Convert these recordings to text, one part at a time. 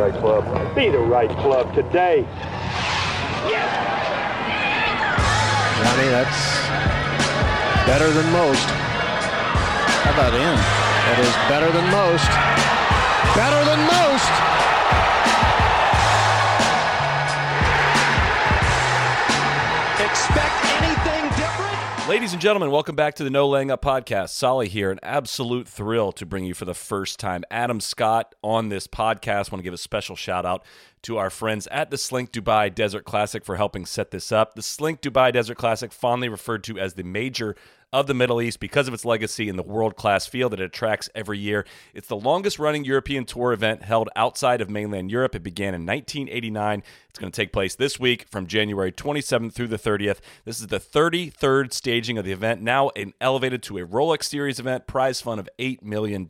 right club. Be the right club today. Johnny, that's better than most. How about him? That is better than most. Better than most. Ladies and gentlemen, welcome back to the No Laying Up podcast. Soly here, an absolute thrill to bring you for the first time Adam Scott on this podcast. want to give a special shout out to our friends at the Slync Dubai Desert Classic for helping set this up. The Slync Dubai Desert Classic, fondly referred to as the major of the Middle East because of its legacy and the world class field that it attracts every year. It's the longest running European tour event held outside of mainland Europe. It began in 1989. It's going to take place this week from January 27th through the 30th. This is the 33rd staging of the event, now elevated to a Rolex Series event, prize fund of $8 million.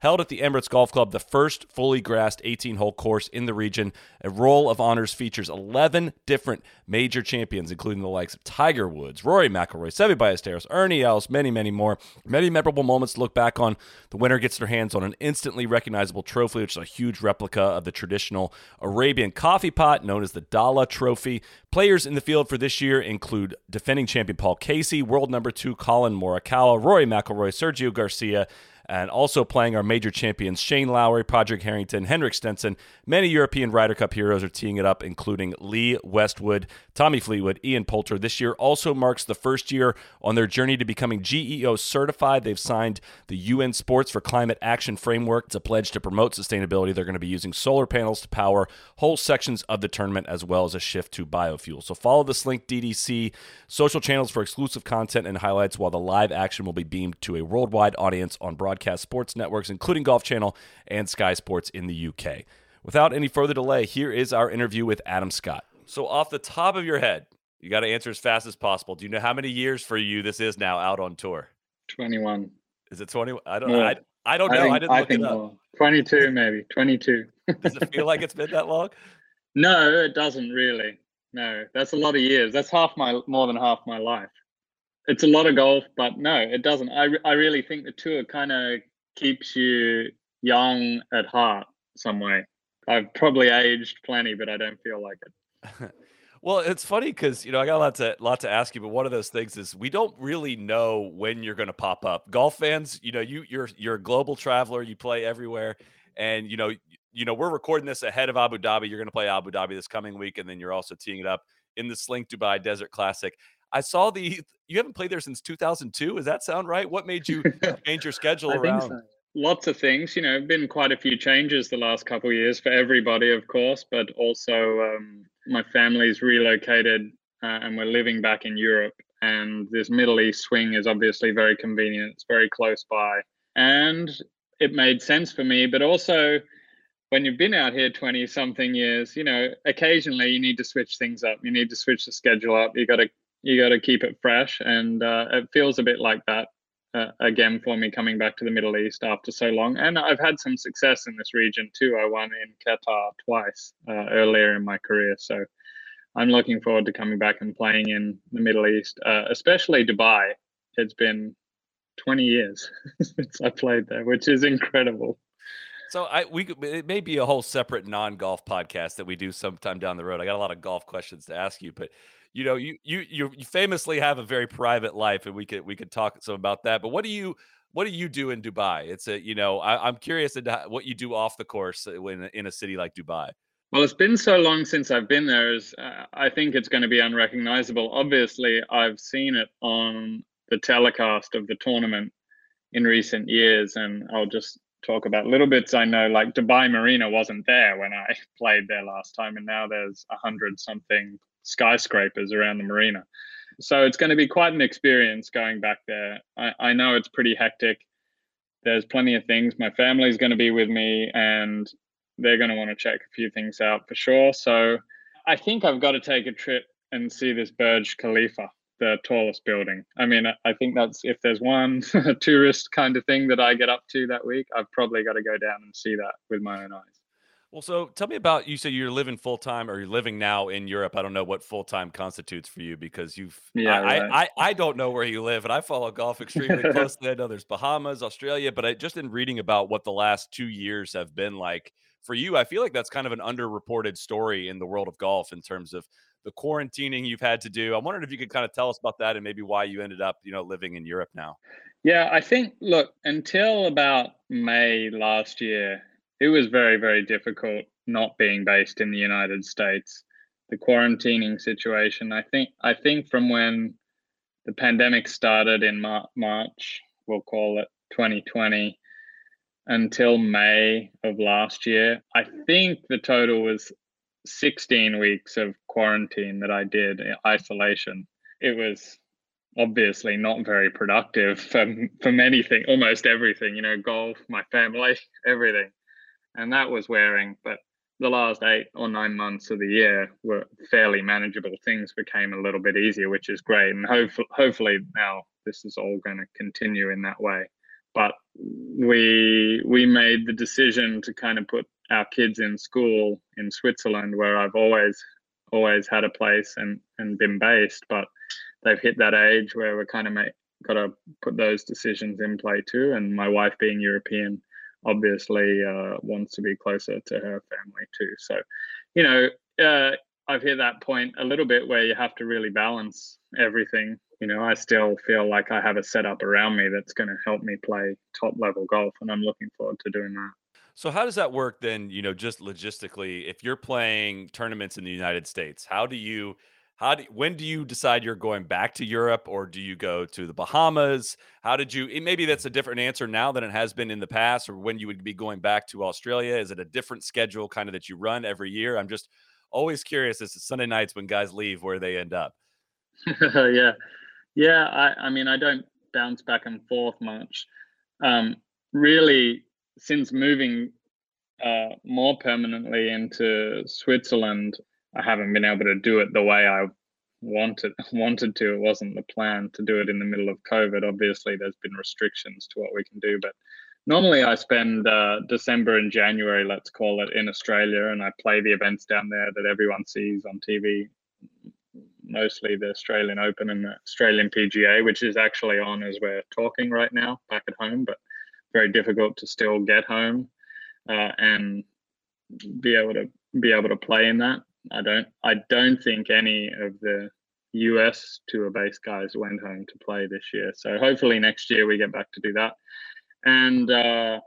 Held at the Emirates Golf Club, the first fully grassed 18 hole course in the region. A roll of honors features 11 different major champions, including the likes of Tiger Woods, Rory McIlroy, Seve Ballesteros, Ernie Els, many, many more. Many memorable moments to look back on. The winner gets their hands on an instantly recognizable trophy, which is a huge replica of the traditional Arabian coffee pot known as the Dallah Trophy. Players in the field for this year include defending champion Paul Casey, world number two Collin Morikawa, Rory McIlroy, Sergio Garcia, and also playing our major champions Shane Lowry, Padraig Harrington, Henrik Stenson. Many European Ryder Cup heroes are teeing it up, including Lee Westwood, Tommy Fleetwood, Ian Poulter. This year also marks the first year on their journey to becoming GEO certified. They've signed the UN Sports for Climate Action Framework. It's a pledge to promote sustainability. They're going to be using solar panels to power whole sections of the tournament, as well as a shift to biofuel. So follow the Slync DDC social channels for exclusive content and highlights, while the live action will be beamed to a worldwide audience on broadcast sports networks, including Golf Channel and Sky Sports in the UK. Without any further delay, here is our interview with Adam Scott. So, off the top of your head, you got to answer as fast as possible. Do you know how many years for you this is now out on tour? 21. Is it 20? I don't Yeah. I, I don't know. I, think, didn't look think it up. more. 22 maybe. 22. Does it feel like it's been that long? no, it doesn't really. No, that's a lot of years. That's half my more than half my life. It's a lot of golf, but no, it doesn't. I I really think the tour kind of keeps you young at heart some way. I've probably aged plenty, but I don't feel like it. Well, it's funny because you know I got a lot to lot to ask you, but one of those things is we don't really know when you're going to pop up. Golf fans, you know, you you're you're a global traveler, you play everywhere, and you know you know we're recording this ahead of Abu Dhabi. You're going to play Abu Dhabi this coming week, and then you're also teeing it up in the Slync Dubai Desert Classic. I saw the you haven't played there since 2002. Does that sound right? What made you change your schedule I around? think so. Lots of things, you know, been quite a few changes the last couple of years for everybody, of course, but also um, my family's relocated uh, and we're living back in Europe. And this Middle East swing is obviously very convenient. It's very close by. And it made sense for me. But also, when you've been out here 20 something years, you know, occasionally you need to switch things up. You need to switch the schedule up. You got to you got to keep it fresh, and uh, it feels a bit like that uh, again for me coming back to the Middle East after so long. And I've had some success in this region too. I won in Qatar twice uh, earlier in my career, so I'm looking forward to coming back and playing in the Middle East, uh, especially Dubai. It's been 20 years since I played there, which is incredible. So I we it may be a whole separate non-golf podcast that we do sometime down the road. I got a lot of golf questions to ask you, but you know, you you you famously have a very private life, and we could we could talk some about that. But what do you what do you do in Dubai? It's a you know I, I'm curious into what you do off the course uh, when in a city like Dubai. Well, it's been so long since I've been there. Is uh, I think it's going to be unrecognizable. Obviously, I've seen it on the telecast of the tournament in recent years, and I'll just talk about little bits I know. Like Dubai Marina wasn't there when I played there last time, and now there's a hundred something skyscrapers around the marina. So it's going to be quite an experience going back there. I, I know it's pretty hectic. There's plenty of things. My family's going to be with me, and they're going to want to check a few things out for sure. So I think I've got to take a trip and see this Burj Khalifa, the tallest building. I mean, I- I think that's if there's one tourist kind of thing that I get up to that week, I've probably got to go down and see that with my own eyes. Well, so tell me about you said you're living full time or you're living now in Europe. I don't know what full time constitutes for you because you've Yeah, I, right. I I I don't know where you live and I follow golf extremely closely. I know there's Bahamas, Australia, but I just in reading about what the last two years have been like for you, I feel like that's kind of an underreported story in the world of golf in terms of the quarantining you've had to do. I'm wondering if you could kind of tell us about that and maybe why you ended up, you know, living in Europe now. Yeah, I think, look, until about May last year, it was very, very difficult not being based in the United States. The quarantining situation, I think, I think from when the pandemic started in Mar- March, we'll call it 2020, until May of last year, I think the total was 16 weeks of quarantine that I did isolation. It was obviously not very productive for, for many things, almost everything, you know, golf, my family, everything. And that was wearing, but the last eight or nine months of the year were fairly manageable. Things became a little bit easier, which is great. And hopefully, hopefully now this is all going to continue in that way. But we we made the decision to kind of put our kids in school in Switzerland, where I've always always had a place and and been based. But they've hit that age where we're kind of make, got to put those decisions in play too. And my wife, being European, obviously uh, wants to be closer to her family too. So, you know, uh, I've hit that point a little bit where you have to really balance everything. You know, I still feel like I have a setup around me that's going to help me play top level golf, and I'm looking forward to doing that. So how does that work then, you know, just logistically, if you're playing tournaments in the United States, how do you how do when do you decide you're going back to Europe or do you go to the Bahamas? How did you maybe that's a different answer now than it has been in the past or when you would be going back to Australia? Is it a different schedule kind of that you run every year? I'm just always curious as to Sunday nights when guys leave where they end up. yeah, yeah. I, I mean, I don't bounce back and forth much. Um, really, since moving uh, more permanently into Switzerland, I haven't been able to do it the way I wanted wanted to. It wasn't the plan to do it in the middle of COVID. Obviously, there's been restrictions to what we can do, but normally I spend uh, December and January, let's call it, in Australia, and I play the events down there that everyone sees on TV. Mostly the Australian Open and the Australian PGA, which is actually on as we're talking right now back at home, but very difficult to still get home uh, and be able to be able to play in that. I don't I don't think any of the US tour base guys went home to play this year. So hopefully next year we get back to do that. And uh,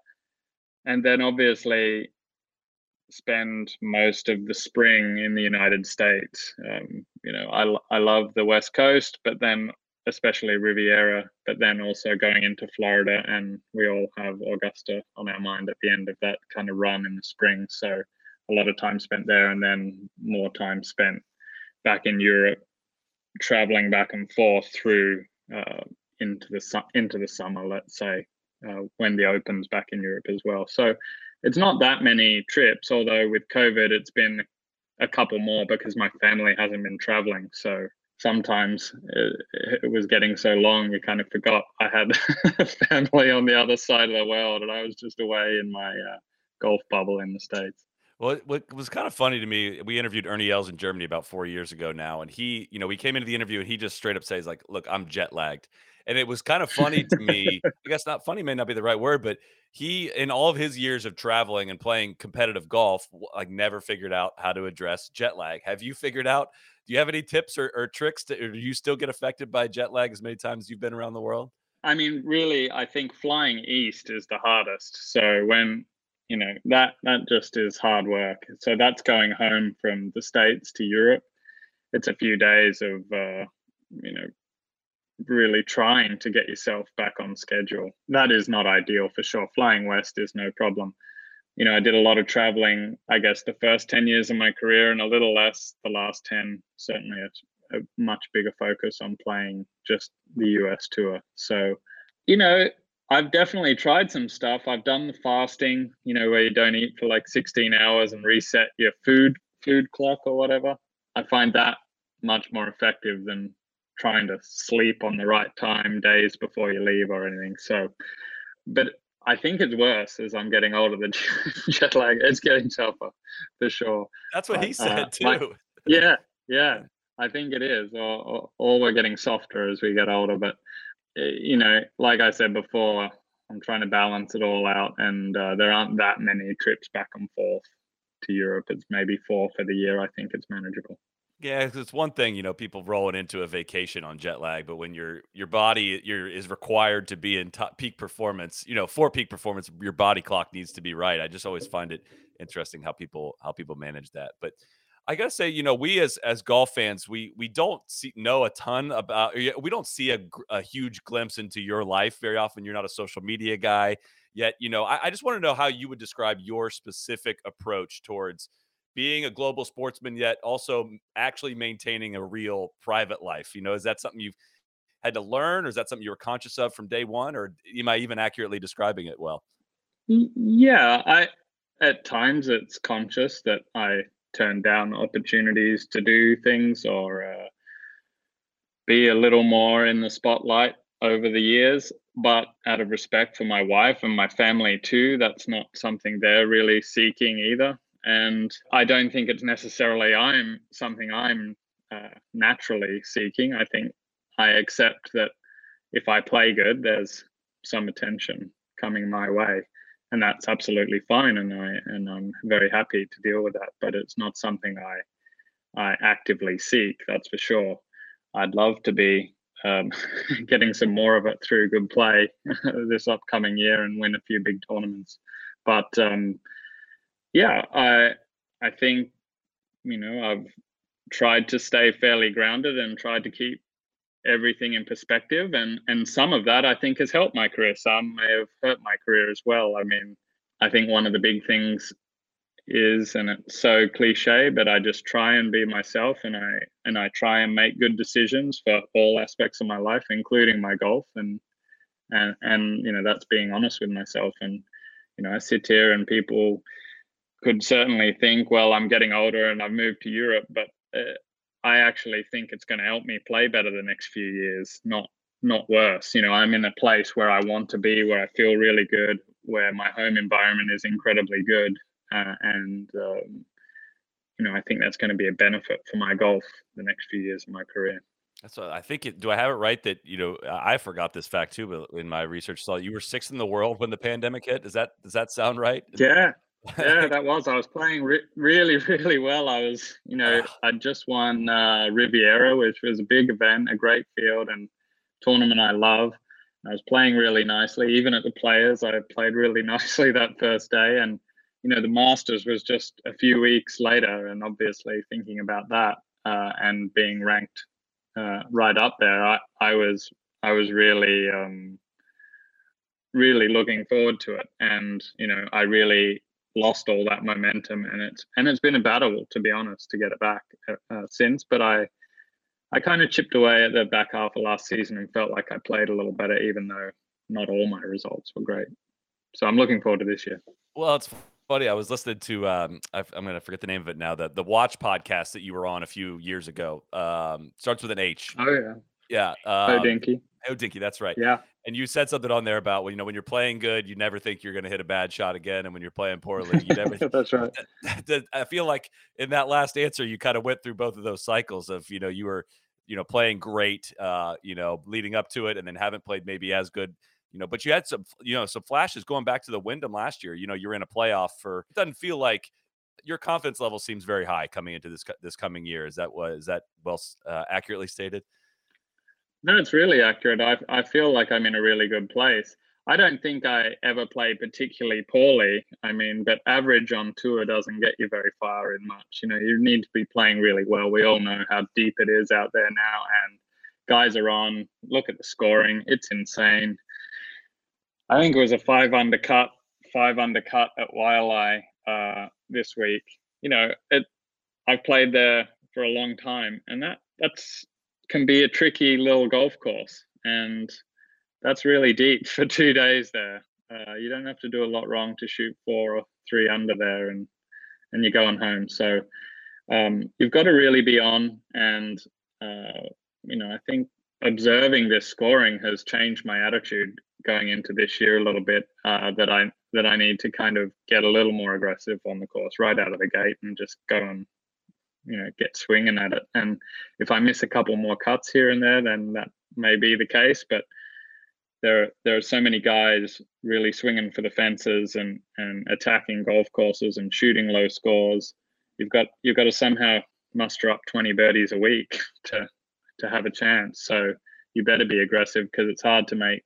and then obviously spend most of the spring in the United States. Um, you know, I, I love the West Coast, but then especially Riviera, but then also going into Florida, and we all have Augusta on our mind at the end of that kind of run in the spring. So a lot of time spent there, and then more time spent back in Europe, traveling back and forth through uh, into the su- into the summer, let's say, uh, when the Open's back in Europe as well. So it's not that many trips, although with COVID, it's been a couple more because my family hasn't been traveling. So sometimes it, it was getting so long, you kind of forgot I had family on the other side of the world, and I was just away in my uh, golf bubble in the states. Well, it- what was kind of funny to me, we interviewed Ernie Els in Germany about four years ago now, and he, you know, we came into the interview and he just straight up says, like, look, I'm jet lagged. And it was kind of funny to me. I guess not funny may not be the right word, but he, in all of his years of traveling and playing competitive golf, like never figured out how to address jet lag. Have you figured out? Do you have any tips or, or tricks to, or do you still get affected by jet lag as many times as you've been around the world? I mean, really, I think flying east is the hardest. So when you know that that just is hard work. So that's going home from the states to Europe. It's a few days of uh, you know really trying to get yourself back on schedule. That is not ideal for sure. Flying west is no problem. You know, I did a lot of traveling, I guess, the first 10 years of my career and a little less the last 10. Certainly a, a much bigger focus on playing just the US tour. So, you know, I've definitely tried some stuff. I've done the fasting, you know, where you don't eat for like 16 hours and reset your food food clock or whatever. I find that much more effective than trying to sleep on the right time days before you leave or anything. So, but I think it's worse as I'm getting older. The jet lag, it's getting tougher for sure. That's what he said uh, too. My, yeah, yeah, I think it is. Or, or, or we're getting softer as we get older. But you know, like I said before, I'm trying to balance it all out, and uh, there aren't that many trips back and forth to Europe. It's maybe four for the year. I think it's manageable. Yeah, it's one thing, you know, people rolling into a vacation on jet lag, but when your your body your is required to be in top peak performance, you know, for peak performance, your body clock needs to be right. I just always find it interesting how people how people manage that. But I gotta say, you know, we as as golf fans, we we don't see know a ton about. We don't see a, a huge glimpse into your life very often. You're not a social media guy yet. You know, I, I just want to know how you would describe your specific approach towards being a global sportsman, yet also actually maintaining a real private life? You know, is that something you've had to learn, or is that something you were conscious of from day one, or am I even accurately describing it well? Yeah, I at times it's conscious that I turn down opportunities to do things or uh, be a little more in the spotlight over the years. But out of respect for my wife and my family too, that's not something they're really seeking either and I don't think it's necessarily I'm something I'm uh, naturally seeking. I think I accept that if I play good, there's some attention coming my way, and that's absolutely fine. And I and I'm very happy to deal with that. But it's not something I I actively seek. That's for sure. I'd love to be um, getting some more of it through good play this upcoming year and win a few big tournaments. But um, yeah, I I think you know I've tried to stay fairly grounded and tried to keep everything in perspective and and some of that I think has helped my career. Some may have hurt my career as well. I mean I think one of the big things is and it's so cliche but I just try and be myself and I and I try and make good decisions for all aspects of my life including my golf. And and and you know that's being honest with myself. And you know I sit here and people could certainly think, well, I'm getting older and I've moved to Europe, but uh, I actually think it's going to help me play better the next few years, not not worse. You know, I'm in a place where I want to be, where I feel really good, where my home environment is incredibly good, uh, and um, you know, I think that's going to be a benefit for my golf the next few years of my career. That's what I think. It, do I have it right that you know I forgot this fact too, but in my research saw you were sixth in the world when the pandemic hit. Does that does that sound right? Yeah, yeah, that was. I was playing re- really, really well. I was, you know, ah. I just won uh, Riviera, which was a big event, a great field and tournament I love. I was playing really nicely, even at the players. I played really nicely that first day, and you know, the Masters was just a few weeks later, and obviously thinking about that uh, and being ranked uh, right up there, I, I was, I was really, um, really looking forward to it, and you know, I really lost all that momentum and it's and it's been a battle to be honest to get it back uh, uh, since but i i kind of chipped away at the back half of last season and felt like i played a little better even though not all my results were great. So i'm looking forward to this year. Well it's funny i was listening to um I, am gonna forget the name of it now the the watch podcast that you were on a few years ago um starts with an h. Oh yeah yeah um, oh dinky oh dinky that's right yeah and you said something on there about you know when you're playing good, you never think you're going to hit a bad shot again, and when you're playing poorly, you never. That's right. I feel like in that last answer, you kind of went through both of those cycles of you know you were you know playing great, uh, you know leading up to it, and then haven't played maybe as good, you know, but you had some you know some flashes going back to the Wyndham last year. You know, you're in a playoff for. It doesn't feel like your confidence level seems very high coming into this this coming year. Is that what is that well uh, accurately stated? No, it's really accurate. I, I feel like I'm in a really good place. I don't think I ever played particularly poorly. I mean, but average on tour doesn't get you very far in much. You know, you need to be playing really well. We all know how deep it is out there now, and guys are on. Look at the scoring; it's insane. I think it was a five undercut, five undercut at Waialae uh, this week. You know, it. I've played there for a long time, and that that's can be a tricky little golf course, and that's really deep for two days there. Uh, you don't have to do a lot wrong to shoot four or three under there, and and you're going home. So um, you've got to really be on, and uh, you know I think observing this scoring has changed my attitude going into this year a little bit uh, that I that I need to kind of get a little more aggressive on the course right out of the gate and just go and you know get swinging at it. And if I miss a couple more cuts here and there, then that may be the case. But there there are so many guys really swinging for the fences and and attacking golf courses and shooting low scores. You've got you've got to somehow muster up 20 birdies a week to to have a chance. So you better be aggressive because it's hard to make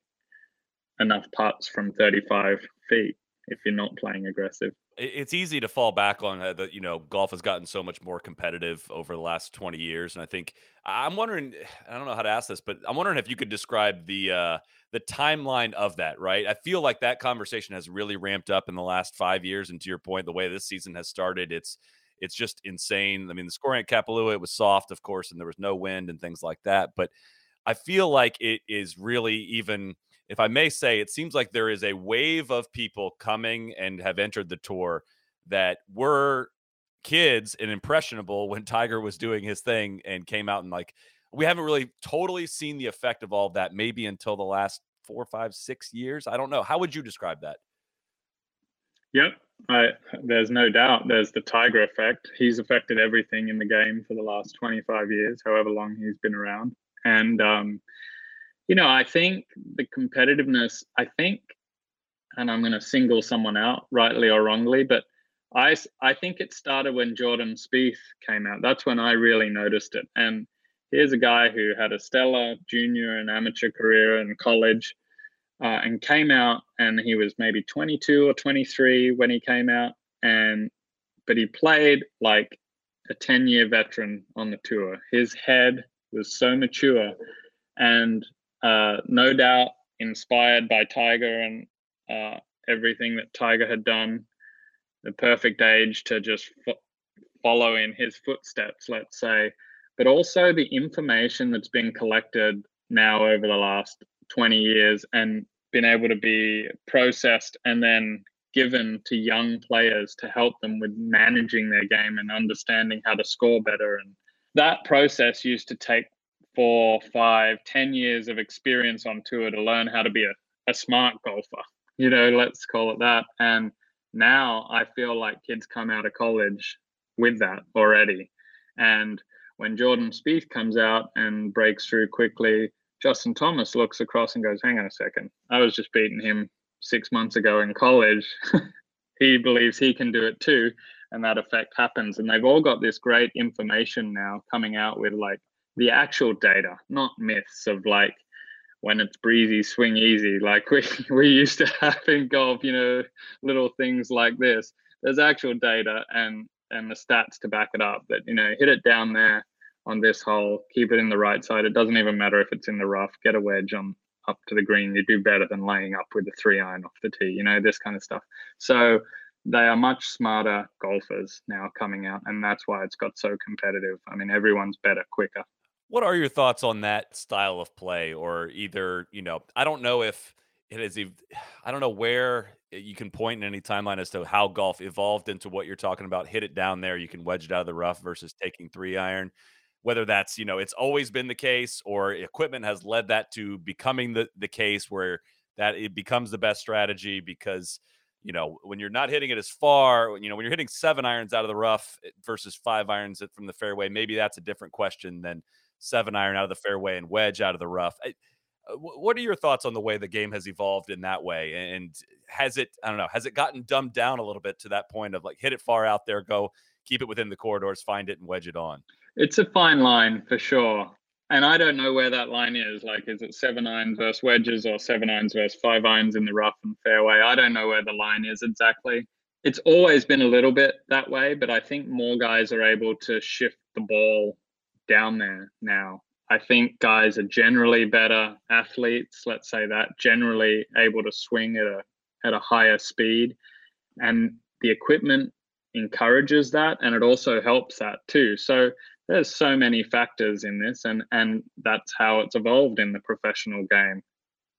enough putts from 35 feet if you're not playing aggressive. It's easy to fall back on uh, that. You know, golf has gotten so much more competitive over the last 20 years, and I think I'm wondering. I don't know how to ask this, but I'm wondering if you could describe the uh, the timeline of that. Right, I feel like that conversation has really ramped up in the last five years, and to your point, the way this season has started, it's it's just insane. I mean, the scoring at Kapalua it was soft, of course, and there was no wind and things like that, but I feel like it is really even if I may say, it seems like there is a wave of people coming and have entered the tour that were kids and impressionable when Tiger was doing his thing and came out and like we haven't really totally seen the effect of all of that maybe until the last four, five, six years. I don't know. How would you describe that? Yep. I, there's no doubt there's the Tiger effect. He's affected everything in the game for the last 25 years, however long he's been around. And um, you know, I think the competitiveness, I think, and I'm going to single someone out, rightly or wrongly, but I, I think it started when Jordan Spieth came out. That's when I really noticed it. And here's a guy who had a stellar junior and amateur career in college uh, and came out and he was maybe 22 or 23 when he came out. And, but he played like a 10 year veteran on the tour. His head was so mature. And uh, no doubt inspired by Tiger and uh, everything that Tiger had done, the perfect age to just fo- follow in his footsteps, let's say, but also the information that's been collected now over the last 20 years and been able to be processed and then given to young players to help them with managing their game and understanding how to score better. And that process used to take four, five, ten years of experience on tour to learn how to be a, a smart golfer. You know, let's call it that. And now I feel like kids come out of college with that already. And when Jordan Spieth comes out and breaks through quickly, Justin Thomas looks across and goes, "Hang on a second, I was just beating him six months ago in college." he believes he can do it too, and that effect happens. And they've all got this great information now coming out with like the actual data, not myths of like when it's breezy, swing easy, like we, we used to have in golf, you know, little things like this. There's actual data and and the stats to back it up that, you know, hit it down there on this hole, keep it in the right side. It doesn't even matter if it's in the rough, get a wedge on up to the green. You do better than laying up with a three iron off the tee, you know, this kind of stuff. So they are much smarter golfers now coming out, and that's why it's got so competitive. I mean, everyone's better quicker. What are your thoughts on that style of play, or either you know, I don't know if it is. I don't know where you can point in any timeline as to how golf evolved into what you're talking about. Hit it down there, you can wedge it out of the rough versus taking three iron. Whether that's you know it's always been the case, or equipment has led that to becoming the the case where that it becomes the best strategy because you know when you're not hitting it as far you know when you're hitting seven irons out of the rough eh, versus five irons from the fairway maybe that's a different question than seven iron out of the fairway and wedge out of the rough. I, uh, what are your thoughts on the way the game has evolved in that way? And has it, I don't know, has it gotten dumbed down a little bit to that point of like hit it far out there, go keep it within the corridors, find it and wedge it on? It's a fine line for sure. And I don't know where that line is. Like, is it seven irons versus wedges or seven irons versus five irons in the rough and fairway? I don't know where the line is exactly. It's always been a little bit that way, but I think more guys are able to shift the ball down there now. I think guys are generally better athletes, let's say that, generally able to swing at a at a higher speed and the equipment encourages that and it also helps that too. So there's so many factors in this and and that's how it's evolved in the professional game.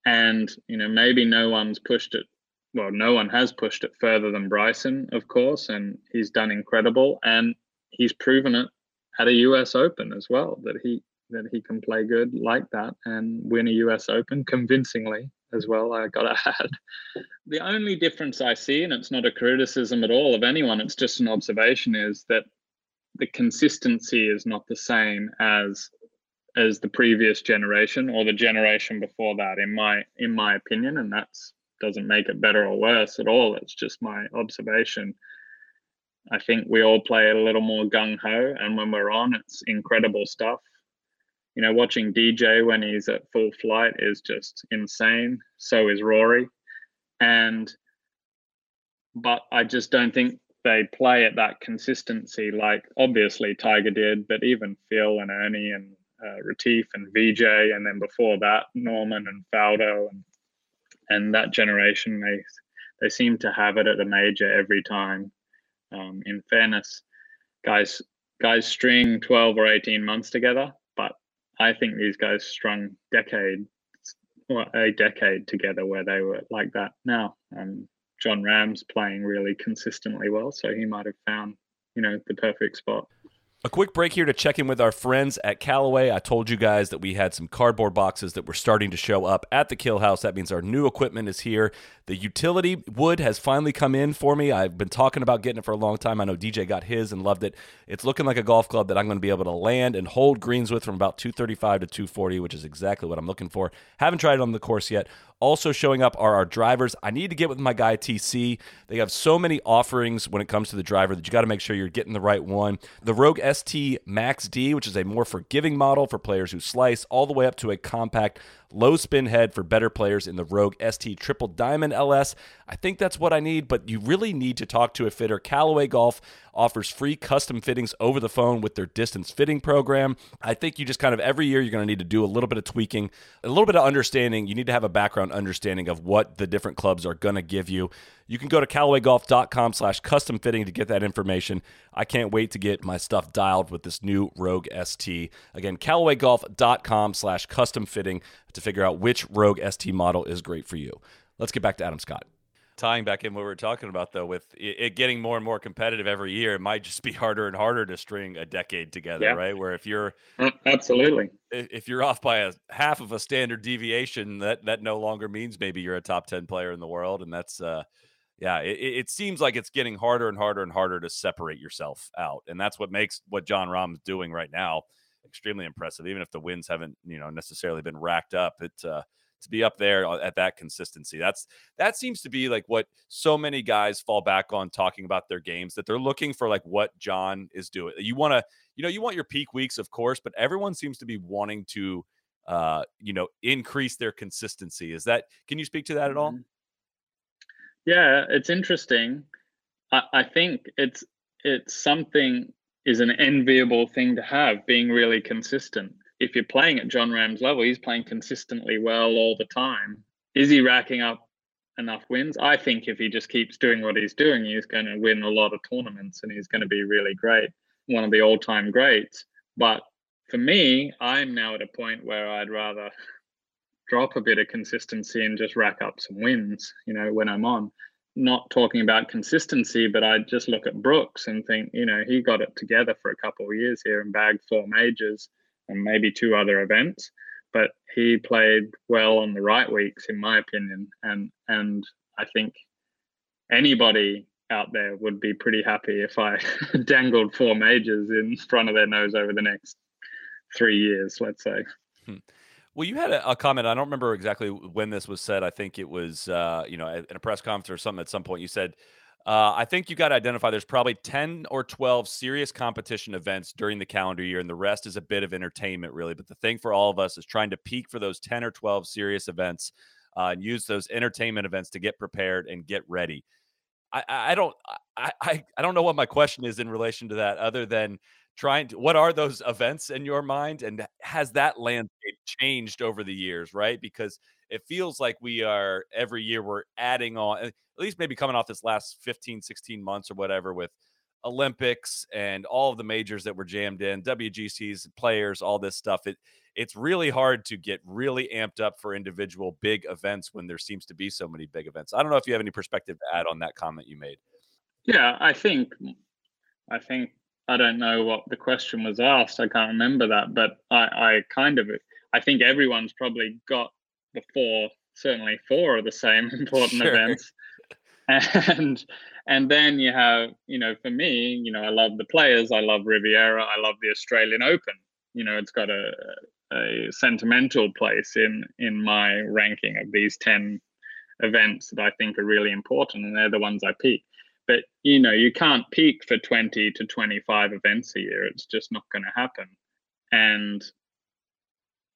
And you know maybe no one's pushed it well no one has pushed it further than Bryson of course and he's done incredible and he's proven it at a US Open as well that he that he can play good like that and win a US Open convincingly as well. I got to add. The only difference I see, and it's not a criticism at all of anyone, it's just an observation, is that the consistency is not the same as as the previous generation or the generation before that in my in my opinion and that's doesn't make it better or worse at all it's just my observation i think we all play a little more gung-ho and when we're on it's incredible stuff. You know watching dj when he's at full flight is just insane. So is rory. And but i just don't think they play at that consistency like obviously tiger did but even phil and ernie and uh, Retief and VJ, and then before that Norman and Faldo, and and that generation they they seem to have it at the major every time. Um, in fairness, guys guys string twelve or eighteen months together, but I think these guys strung decade well, a decade together where they were like that now. Um, Jon Rahm's playing really consistently well, so he might have found you know the perfect spot. A quick break here to check in with our friends at Callaway. I told you guys that we had some cardboard boxes that were starting to show up at the Kill House. That means our new equipment is here. The utility wood has finally come in for me. I've been talking about getting it for a long time. I know DJ got his and loved it. It's looking like a golf club that I'm going to be able to land and hold greens with from about 235 to 240, which is exactly what I'm looking for. Haven't tried it on the course yet. Also showing up are our drivers. I need to get with my guy TC. They have so many offerings when it comes to the driver that you got to make sure you're getting the right one. The Rogue ST Max D, which is a more forgiving model for players who slice, all the way up to a compact low spin head for better players in the Rogue ST Triple Diamond LS. I think that's what I need, but you really need to talk to a fitter. Callaway Golf offers free custom fittings over the phone with their distance fitting program. I think you just kind of every year you're going to need to do a little bit of tweaking, a little bit of understanding. You need to have a background understanding of what the different clubs are going to give you. You can go to callawaygolf.com slash custom fitting to get that information. I can't wait to get my stuff dialed with this new Rogue ST. Again, callawaygolf.com slash custom fitting to figure out which Rogue ST model is great for you. Let's get back to Adam Scott tying back in what we were talking about though with it, getting more and more competitive every year it might just be harder and harder to string a decade together yeah. right where if you're absolutely if you're off by a half of a standard deviation that that no longer means maybe you're a top 10 player in the world and that's uh yeah it, it seems like it's getting harder and harder and harder to separate yourself out and that's what makes what jon rahm's doing right now extremely impressive even if the wins haven't you know necessarily been racked up it uh to be up there at that consistency. That's that seems to be like what so many guys fall back on talking about their games that they're looking for like what Jon is doing. You want to, you know, you want your peak weeks, of course, but everyone seems to be wanting to uh, you know, increase their consistency. Is that can you speak to that at all? Mm-hmm. Yeah, it's interesting. I, I think it's it's something is an enviable thing to have, being really consistent if you're playing at Jon Rahm's level, he's playing consistently well all the time. Is he racking up enough wins? I think if he just keeps doing what he's doing, he's going to win a lot of tournaments and he's going to be really great, one of the all time greats. But for me, I'm now at a point where I'd rather drop a bit of consistency and just rack up some wins, you know, when I'm on. Not talking about consistency, but I just look at Brooks and think, you know, he got it together for a couple of years here and bagged four majors and maybe two other events. But he played well on the right weeks, in my opinion, and and I think anybody out there would be pretty happy if I dangled four majors in front of their nose over the next three years, let's say. Hmm. Well, you had a, a, comment. I don't remember exactly when this was said. I think it was, uh, you know, in a press conference or something at some point. You said uh, I think you got to identify there's probably 10 or 12 serious competition events during the calendar year, and the rest is a bit of entertainment, really. But the thing for all of us is trying to peak for those 10 or 12 serious events uh, and use those entertainment events to get prepared and get ready. I, I don't I, I, I don't know what my question is in relation to that, other than trying to what are those events in your mind and has that landscape changed over the years right because it feels like we are every year we're adding on at least maybe coming off this last 15 16 months or whatever with olympics and all of the majors that were jammed in wgcs players all this stuff it it's really hard to get really amped up for individual big events when there seems to be so many big events i don't know if you have any perspective to add on that comment you made yeah i think i think I don't know what the question was asked. I can't remember that, but I, I kind of, I think everyone's probably got the four certainly four of the same important Sure. events. And and then you have, you know, for me, you know, I love the players, I love Riviera, I love the Australian Open. You know, it's got a a sentimental place in in my ranking of these 10 events that I think are really important and they're the ones I peak. But you know, you can't peak for 20 to 25 events a year. It's just not going to happen. And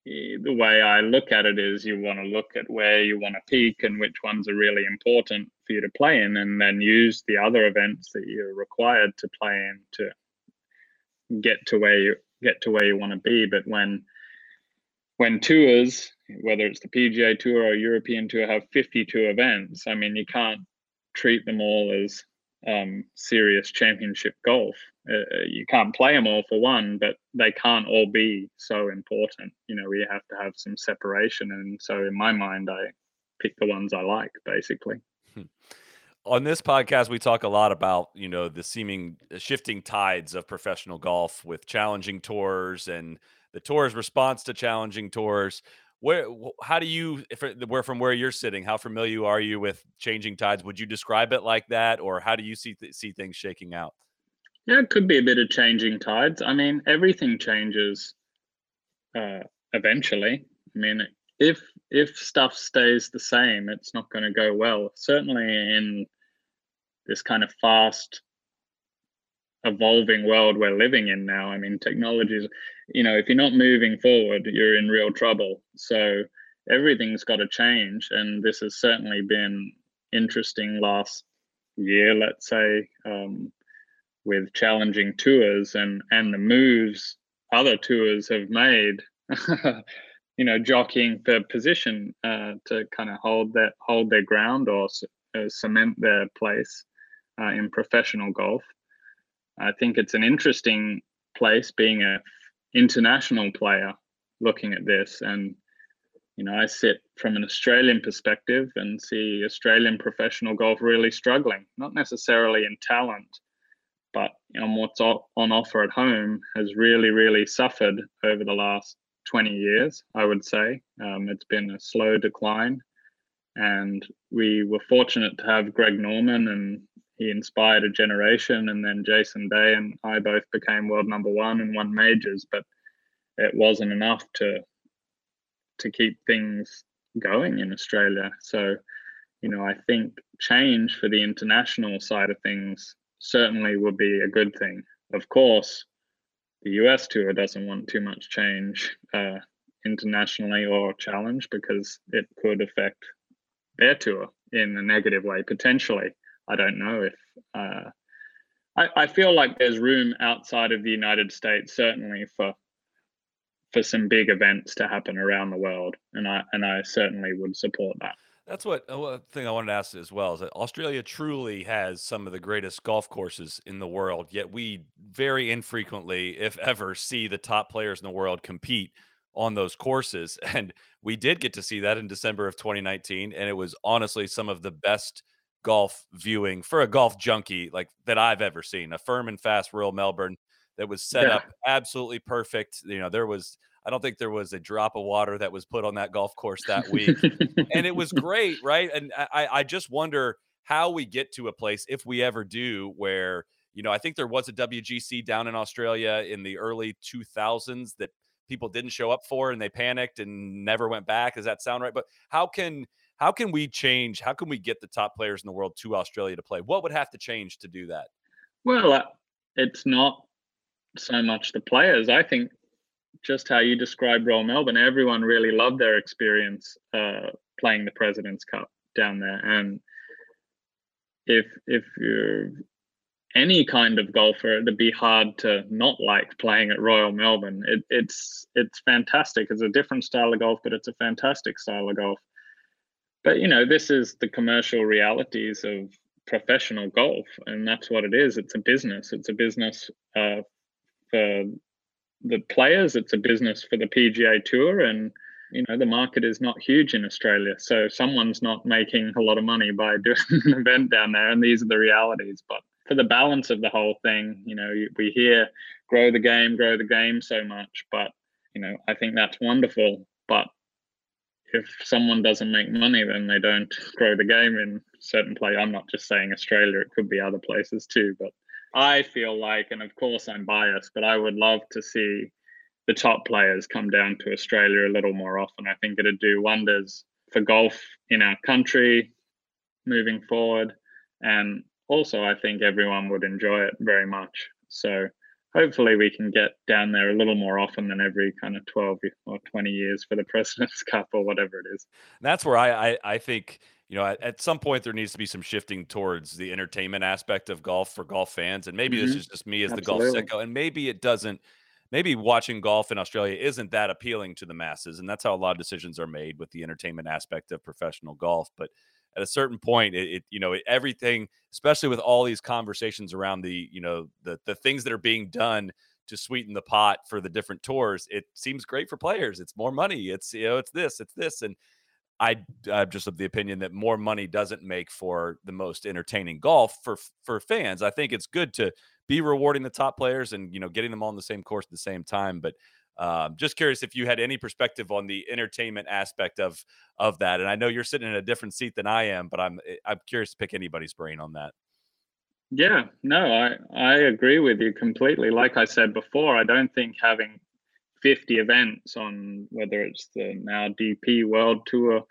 the way I look at it is you want to look at where you want to peak and which ones are really important for you to play in, and then use the other events that you're required to play in to get to where you get to where you want to be. But when when tours, whether it's the PGA Tour or European Tour, have 52 events, I mean, you can't treat them all as um, serious championship golf. Uh, uh, you can't play them all for one, but they can't all be so important. You know, we have to have some separation. And so, in my mind, I pick the ones I like, basically. on this podcast we talk a lot about you know the seeming uh, shifting tides of professional golf with challenging tours and the tour's response to challenging tours where how do you if where from where you're sitting how familiar are you with changing tides would you describe it like that or how do you see see things shaking out Yeah, it could be a bit of changing tides. I mean, everything changes uh, eventually. I mean, if if stuff stays the same, it's not going to go well. Certainly in this kind of fast evolving world we're living in now. I mean, technologies, you know, if you're not moving forward, you're in real trouble. So everything's got to change. And this has certainly been interesting last year, let's say, um, with challenging tours and, and the moves other tours have made. you know, jockeying for position uh, to kind of hold that hold their ground or uh, cement their place uh, in professional golf. I think it's an interesting place being a international player looking at this and you know I sit from an Australian perspective and see Australian professional golf really struggling not necessarily in talent but on what's on offer at home has really really suffered over the last 20 years I would say. Um, it's been a slow decline and we were fortunate to have Greg Norman and he inspired a generation and then Jason Day and I both became world number one and won majors but it wasn't enough to to keep things going in Australia. So you know I think change for the international side of things certainly would be a good thing of course the US tour doesn't want too much change uh, internationally or challenge because it could affect their tour in a negative way potentially I don't know if uh, I, I feel like there's room outside of the United States certainly for for some big events to happen around the world, and I and I certainly would support that. That's what uh, one thing I wanted to ask as well is that Australia truly has some of the greatest golf courses in the world, yet we very infrequently, if ever, see the top players in the world compete on those courses. And we did get to see that in December of 2019, and it was honestly some of the best golf viewing for a golf junkie like that I've ever seen. A firm and fast Royal Melbourne that was set Yeah. up absolutely perfect. You know, there was I don't think there was a drop of water that was put on that golf course that week and it was great, right? And I, I- just wonder how we get to a place, if we ever do, where you know, I think there was a WGC down in Australia in the early 2000s that people didn't show up for, and they panicked and never went back. Does that sound right? But how can how can we change? How can we get the top players in the world to Australia to play? What would have to change to do that? Well, uh, it's not so much the players. I think just how you described Royal Melbourne, everyone really loved their experience uh, playing the President's Cup down there. And if if you're any kind of golfer, it'd be hard to not like playing at Royal Melbourne. It, it's it's fantastic. It's a different style of golf, but it's a fantastic style of golf. But you know, this is the commercial realities of professional golf, and that's what it is. It's a business. It's a business uh, for the players. It's a business for the PGA Tour, and you know the market is not huge in Australia, so someone's not making a lot of money by doing an event down there, and these are the realities. But for the balance of the whole thing, you know, we hear grow the game, grow the game so much, but you know, I think that's wonderful. But if someone doesn't make money, then they don't grow the game in certain play. I'm not just saying Australia; it could be other places too. But I feel like, and of course I'm biased, but I would love to see the top players come down to Australia a little more often. I think it'd do wonders for golf in our country moving forward. And also, I think everyone would enjoy it very much. So hopefully, we can get down there a little more often than every kind of 12 or 20 years for the President's Cup or whatever it is. that's where I, I, I think you know, at, at, some point there needs to be some shifting towards the entertainment aspect of golf for golf fans. And maybe mm-hmm. this is just me as Absolutely. the golf sicko, and maybe it doesn't. Maybe watching golf in Australia isn't that appealing to the masses, and that's how a lot of decisions are made with the entertainment aspect of professional golf. But at a certain point, it, it you know everything, especially with all these conversations around the you know the the things that are being done to sweeten the pot for the different tours, it seems great for players. It's more money. It's you know it's this, it's this, and I I'm just of the opinion that more money doesn't make for the most entertaining golf for for fans. I think it's good to be rewarding the top players and you know getting them all on the same course at the same time. But um, just curious if you had any perspective on the entertainment aspect of of that. And I know you're sitting in a different seat than I am, but I'm eh, I'm curious to pick anybody's brain on that. Yeah, no, I I agree with you completely. Like I said before, I don't think having 50 events on whether it's the now DP World Tour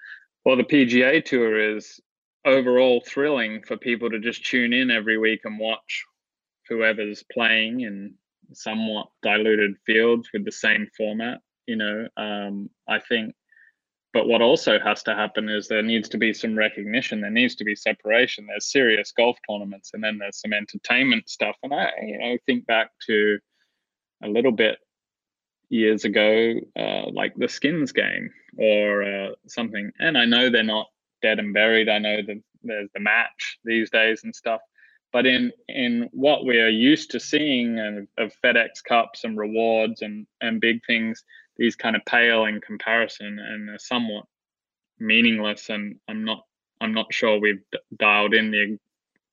or the PGA Tour is overall thrilling for people to just tune in every week and watch whoever's playing in somewhat diluted fields with the same format. You know, um, I think. But what also has to happen is there needs to be some recognition. There needs to be separation. There's serious golf tournaments, and then there's some entertainment stuff. And I, you know, think back to a little bit years ago, uh, like the Skins game or uh, something. And I know they're not dead and buried. I know that there's the match these days and stuff. But in in what we are used to seeing of, of FedEx Cups and rewards and and big things, these kind of pale in comparison and are somewhat meaningless. And I'm not I'm not sure we've dialed in the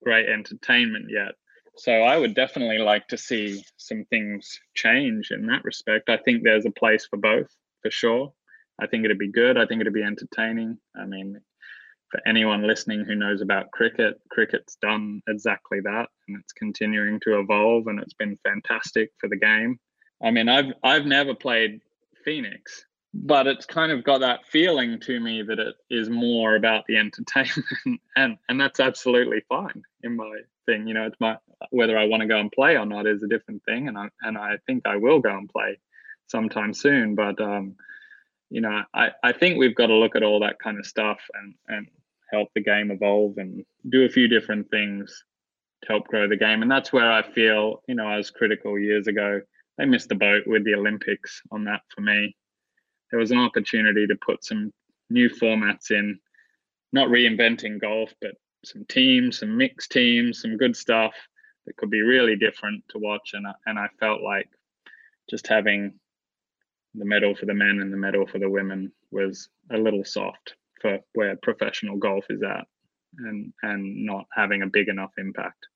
great entertainment yet. So I would definitely like to see some things change in that respect. I think there's a place for both, for sure. I think it'd be good. I think it'd be entertaining. I mean, for anyone listening who knows about cricket, cricket's done exactly that, and it's continuing to evolve, and it's been fantastic for the game. I mean, I've I've never played Phoenix, but it's kind of got that feeling to me that it is more about the entertainment, and and that's absolutely fine in my thing. You know, it's my whether I want to go and play or not is a different thing, and I and I think I will go and play sometime soon. But um, you know, I I think we've got to look at all that kind of stuff and and help the game evolve and do a few different things to help grow the game. And that's where I feel, you know, I was critical years ago. They missed the boat with the Olympics on that for me. There was an opportunity to put some new formats in, not reinventing golf, but some teams, some mixed teams, some good stuff that could be really different to watch. And I, and I felt like just having the medal for the men and the medal for the women was a little soft for where professional golf is at, and and not having a big enough impact.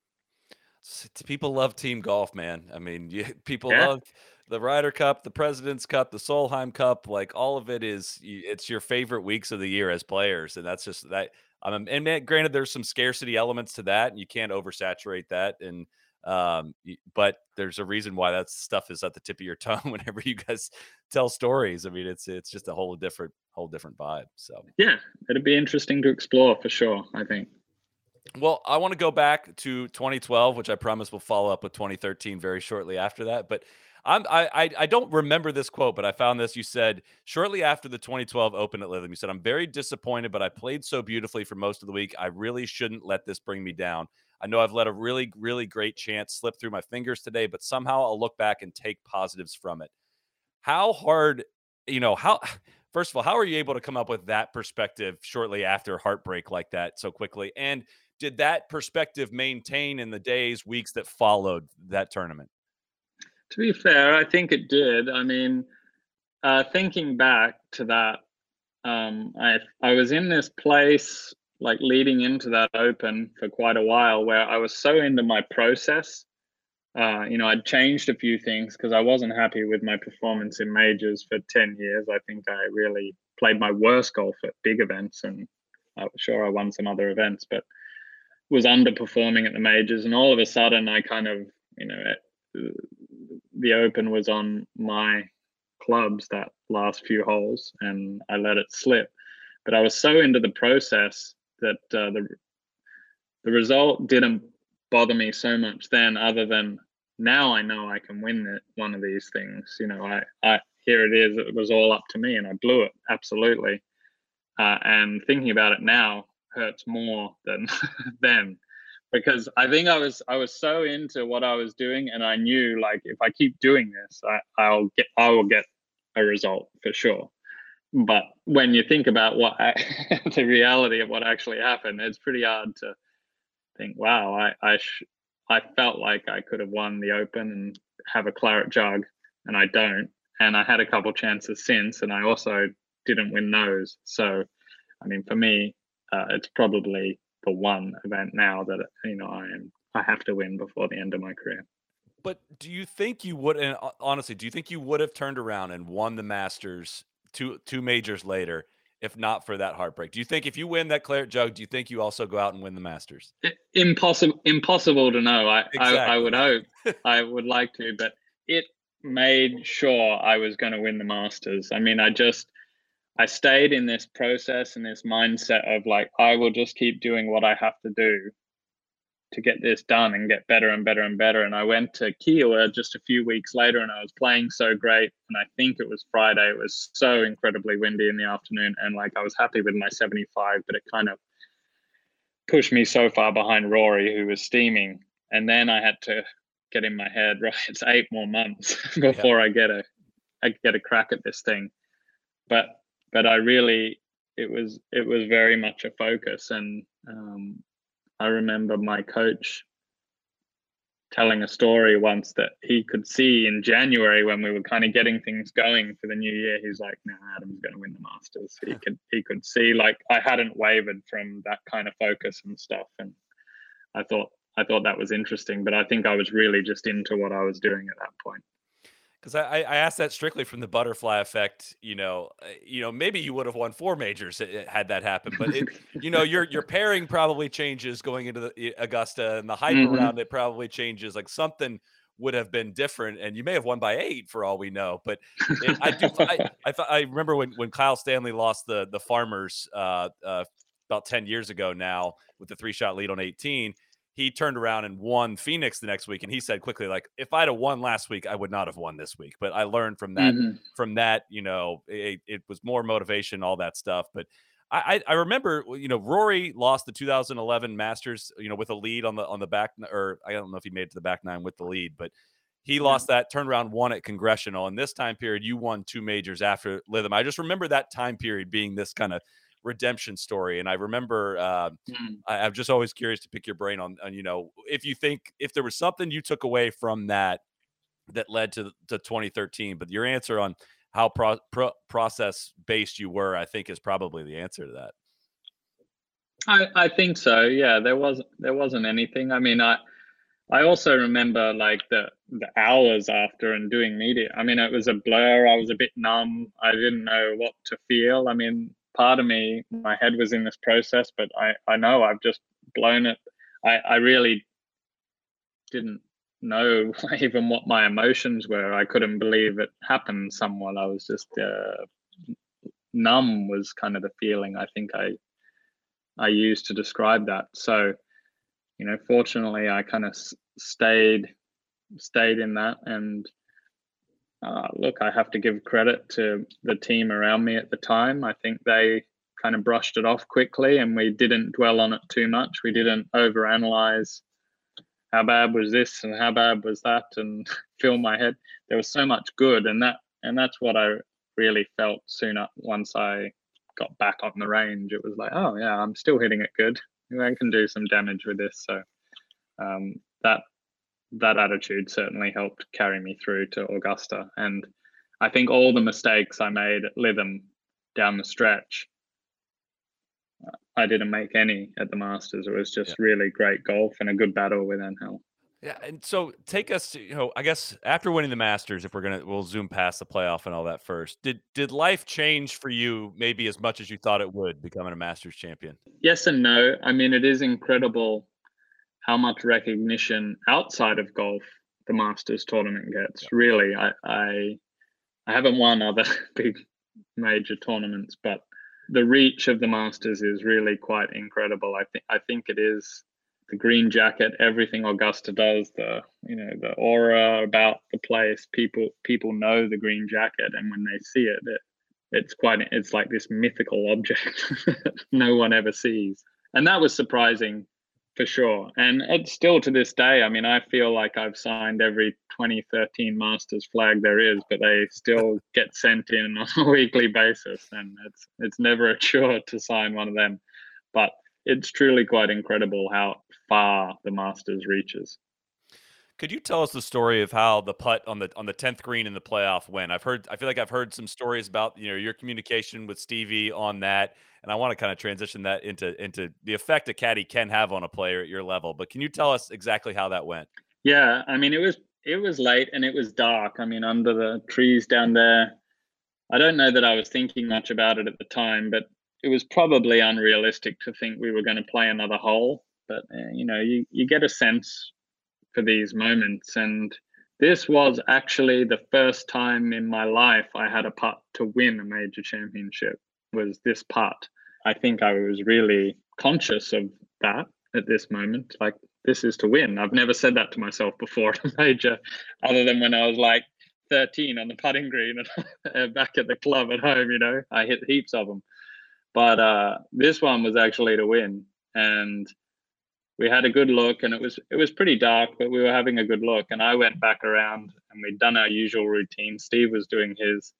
People love team golf, man. I mean, you, people yeah. love the Ryder Cup, the President's Cup, the Solheim Cup. Like all of it is, it's your favorite weeks of the year as players, and that's just that um, and man, granted, there's some scarcity elements to that, and you can't oversaturate that. And um, but there's a reason why that stuff is at the tip of your tongue whenever you guys tell stories. I mean, it's it's just a whole different whole different vibe. So yeah, it'd be interesting to explore for sure. I think. Well, I want to go back to 2012, which I promise we'll follow up with 2013 very shortly after that. But I'm, I, I don't remember this quote, but I found this. You said shortly after the 2012 Open at Lytham, you said, "I'm very disappointed, but I played so beautifully for most of the week. I really shouldn't let this bring me down. I know I've let a really, really great chance slip through my fingers today, but somehow I'll look back and take positives from it." How hard, you know, how first of all, how are you able to come up with that perspective shortly after heartbreak like that so quickly? And did that perspective maintain in the days, weeks that followed that tournament? To be fair, I think it did. I mean, uh, thinking back to that, um, I I was in this place like leading into that open for quite a while where I was so into my process. Uh, you know, I'd changed a few things because I wasn't happy with my performance in majors for 10 years. I think I really played my worst golf at big events, and I'm sure I won some other events, but was underperforming at the majors. And all of a sudden, I kind of, you know, the Open was on my clubs that last few holes, and I let it slip. But I was so into the process that uh, the the result didn't bother me so much then, other than now I know I can win it, one of these things. You know, I, I here it is. It was all up to me, and I blew it absolutely. Uh, and thinking about it now hurts more than then, because I think I was I was so into what I was doing, and I knew like if I keep doing this, I, I'll get I will get a result for sure. But when you think about what I, the reality of what actually happened, it's pretty hard to think, wow, I I, sh- I felt like I could have won the Open and have a claret jug, and I don't. And I had a couple chances since, and I also didn't win those. So, I mean, for me, uh, it's probably the one event now that you know I am I have to win before the end of my career. But do you think you would? And uh, honestly, do you think you would have turned around and won the Masters two two majors later if not for that heartbreak? Do you think if you win that claret jug, do you think you also go out and win the Masters? Impossible, impossible to know. I, exactly. I, I would hope, I would like to, but it made sure I was going to win the Masters. I mean, I just, I stayed in this process and this mindset of like, I will just keep doing what I have to do to get this done and get better and better and better. And I went to Kiawah just a few weeks later and I was playing so great. And I think it was Friday. It was so incredibly windy in the afternoon. And like I was happy with my 75, but it kind of pushed me so far behind Rory, who was steaming. And then I had to get in my head, right, it's eight more months before yeah. I get a I get a crack at this thing. But but I really it was it was very much a focus and um, I remember my coach telling a story once that he could see in January when we were kind of getting things going for the new year. He's like, "No, nah, Adam's going to win the Masters." He could he could see like I hadn't wavered from that kind of focus and stuff, and I thought I thought that was interesting. But I think I was really just into what I was doing at that point because I, I asked that strictly from the butterfly effect. You know, uh, you know, maybe you would have won four majors had that happened, but it, you know, your your pairing probably changes going into the Augusta, and the hype mm-hmm. around it probably changes. Like something would have been different, and you may have won by eight for all we know. But it, I do, I, I, I remember when when Kyle Stanley lost the the Farmers uh, uh, about ten years ago now with the three shot lead on eighteen he turned around and won Phoenix the next week, and he said quickly, like, if I'd have won last week, I would not have won this week. But I learned from that. Mm-hmm. From that, you know, it, it, was more motivation, all that stuff. But I, I remember, you know, Rory lost the 2011 Masters, you know, with a lead on the on the back, or I don't know if he made it to the back nine with the lead, but he lost that, turned around, won at Congressional, and this time period, you won two majors after Lytham. I just remember that time period being this kind of redemption story. And I remember uh, mm. I, am just always curious to pick your brain on, on, you know, if you think if there was something you took away from that that led to to 2013, but your answer on how pro, pro, process based you were, I think, is probably the answer to that. I, I think so. Yeah, there was there wasn't anything. I mean, I I also remember like the the hours after and doing media. I mean, it was a blur. I was a bit numb. I didn't know what to feel. I mean, part of me, my head was in this process, but I, I know I've just blown it. I, I really didn't know even what my emotions were. I couldn't believe it happened somewhat. I was just uh, numb was kind of the feeling I think I I used to describe that. So, you know, fortunately, I kind of stayed stayed in that and uh, look, I have to give credit to the team around me at the time. I think they kind of brushed it off quickly and we didn't dwell on it too much. We didn't overanalyze how bad was this and how bad was that and fill my head. There was so much good and that and that's what I really felt soon up once I got back on the range. It was like, oh yeah, I'm still hitting it good. I can do some damage with this. So um, that that attitude certainly helped carry me through to Augusta. And I think all the mistakes I made at Lytham down the stretch, I didn't make any at the Masters. It was just yeah. really great golf and a good battle with Angel. Yeah, and so take us to, you know, I guess after winning the Masters, if we're gonna we'll zoom past the playoff and all that first. Did did life change for you maybe as much as you thought it would becoming a Masters champion? Yes and no. I mean, it is incredible how much recognition outside of golf the Masters tournament gets. Yeah. Really, I, I I haven't won other big major tournaments, but the reach of the Masters is really quite incredible. I think I think it is the green jacket, everything Augusta does, the you know the aura about the place. People people know the green jacket, and when they see it, it it's quite it's like this mythical object no one ever sees, and that was surprising for sure. And it's still to this day. I mean, I feel like I've signed every 2013 Masters flag there is, but they still get sent in on a weekly basis, and it's it's never a chore to sign one of them. But it's truly quite incredible how far the Masters reaches. Could you tell us the story of how the putt on the on the tenth green in the playoff went? I've heard, I feel like I've heard some stories about you know your communication with Stevie on that, and I want to kind of transition that into into the effect a caddy can have on a player at your level. But can you tell us exactly how that went? Yeah, I mean it was it was late and it was dark. I mean under the trees down there. I don't know that I was thinking much about it at the time, but it was probably unrealistic to think we were going to play another hole. But uh, you know, you you get a sense for these moments. And this was actually the first time in my life I had a putt to win a major championship was this putt. I think I was really conscious of that at this moment. Like this is to win. I've never said that to myself before at a major, other than when I was like 13 on the putting green and back at the club at home, you know, I hit heaps of them. But uh, this one was actually to win. And we had a good look and it was it was pretty dark but we were having a good look. And i went back around and we'd done our usual routine. Steve was doing his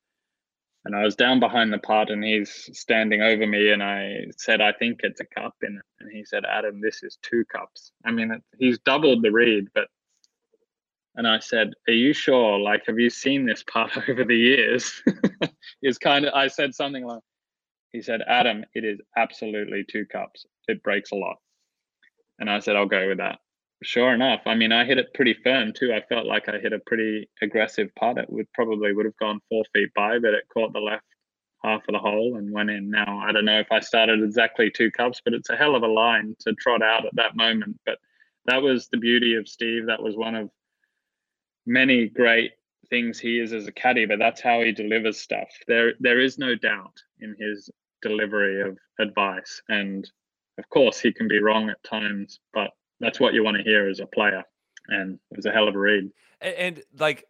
and i was down behind the pot and he's standing over me. And i said i think it's a cup. In it and he said adam this is two cups. I mean it, he's doubled the read but and i said are you sure? Like have you seen this putt over the years? It's kind of i said something like he said adam it is absolutely two cups. It breaks a lot and I said, I'll go with that. Sure enough, I mean, I hit it pretty firm too. I felt like I hit a pretty aggressive putt. It would probably would have gone four feet by, but it caught the left half of the hole and went in. Now, I don't know if I started exactly two cups, but it's a hell of a line to trot out at that moment. But that was the beauty of Steve. That was one of many great things he is as a caddy, but that's how he delivers stuff. There, there is no doubt in his delivery of advice. And of course, he can be wrong at times, but that's what you want to hear as a player. And it was a hell of a read. And, and like,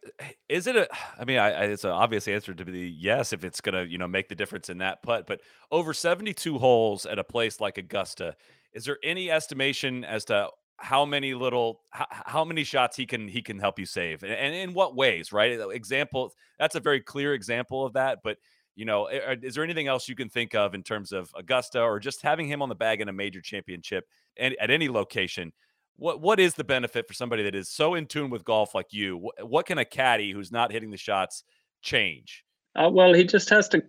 is it a? I mean, I, I, it's an obvious answer to be yes if it's gonna, you know, make the difference in that putt. But over seventy-two holes at a place like Augusta, is there any estimation as to how many little how, how, many shots he can he can help you save and, and, in what ways right example that's a very clear example of that but you know, is there anything else you can think of in terms of Augusta or just having him on the bag in a major championship and at any location? What what is the benefit for somebody that is so in tune with golf like you? What, can a caddy who's not hitting the shots change? Uh, well, he just has to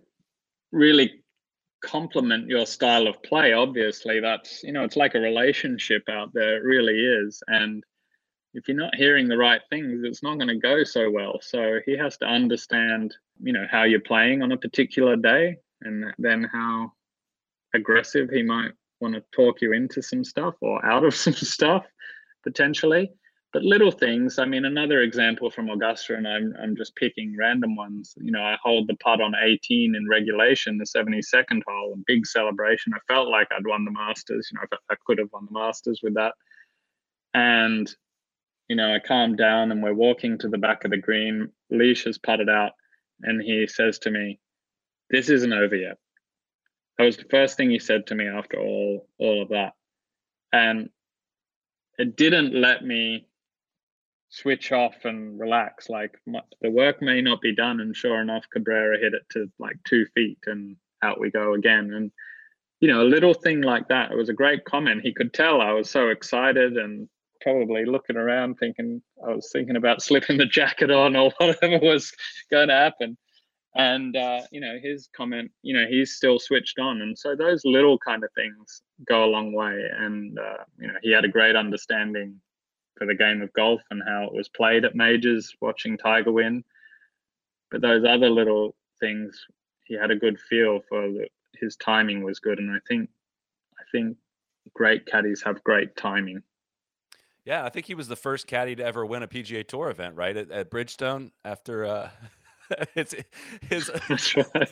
really complement your style of play. Obviously, that's you know, it's like a relationship out there. It really is, and if you're not hearing the right things, it's not going to go so well. So he has to understand, you know, how you're playing on a particular day, and then how aggressive he might want to talk you into some stuff or out of some stuff potentially. But little things. I mean, another example from Augusta, and I'm I'm just picking random ones. You know, I hold the putt on 18 in regulation, the 72nd hole, a big celebration. I felt like I'd won the Masters. You know, I could have won the Masters with that. And you know, I calmed down and we're walking to the back of the green. Leish has putted out and he says to me, This isn't over yet. That was the first thing he said to me after all all of that. And it didn't let me switch off and relax. Like my, the work may not be done. And sure enough, Cabrera hit it to like two feet and out we go again. And, you know, a little thing like that. It was a great comment. He could tell I was so excited and probably looking around thinking I was thinking about slipping the jacket on or whatever was going to happen. And, uh, you know, his comment, you know, he's still switched on. And so those little kind of things go a long way. And, uh, you know, he had a great understanding for the game of golf and how it was played at majors, watching Tiger win. But those other little things, he had a good feel for the, his timing was good, and I think I think great caddies have great timing. Yeah, I think he was the first caddy to ever win a PGA Tour event, right? At, at Bridgestone after uh it's his That's right.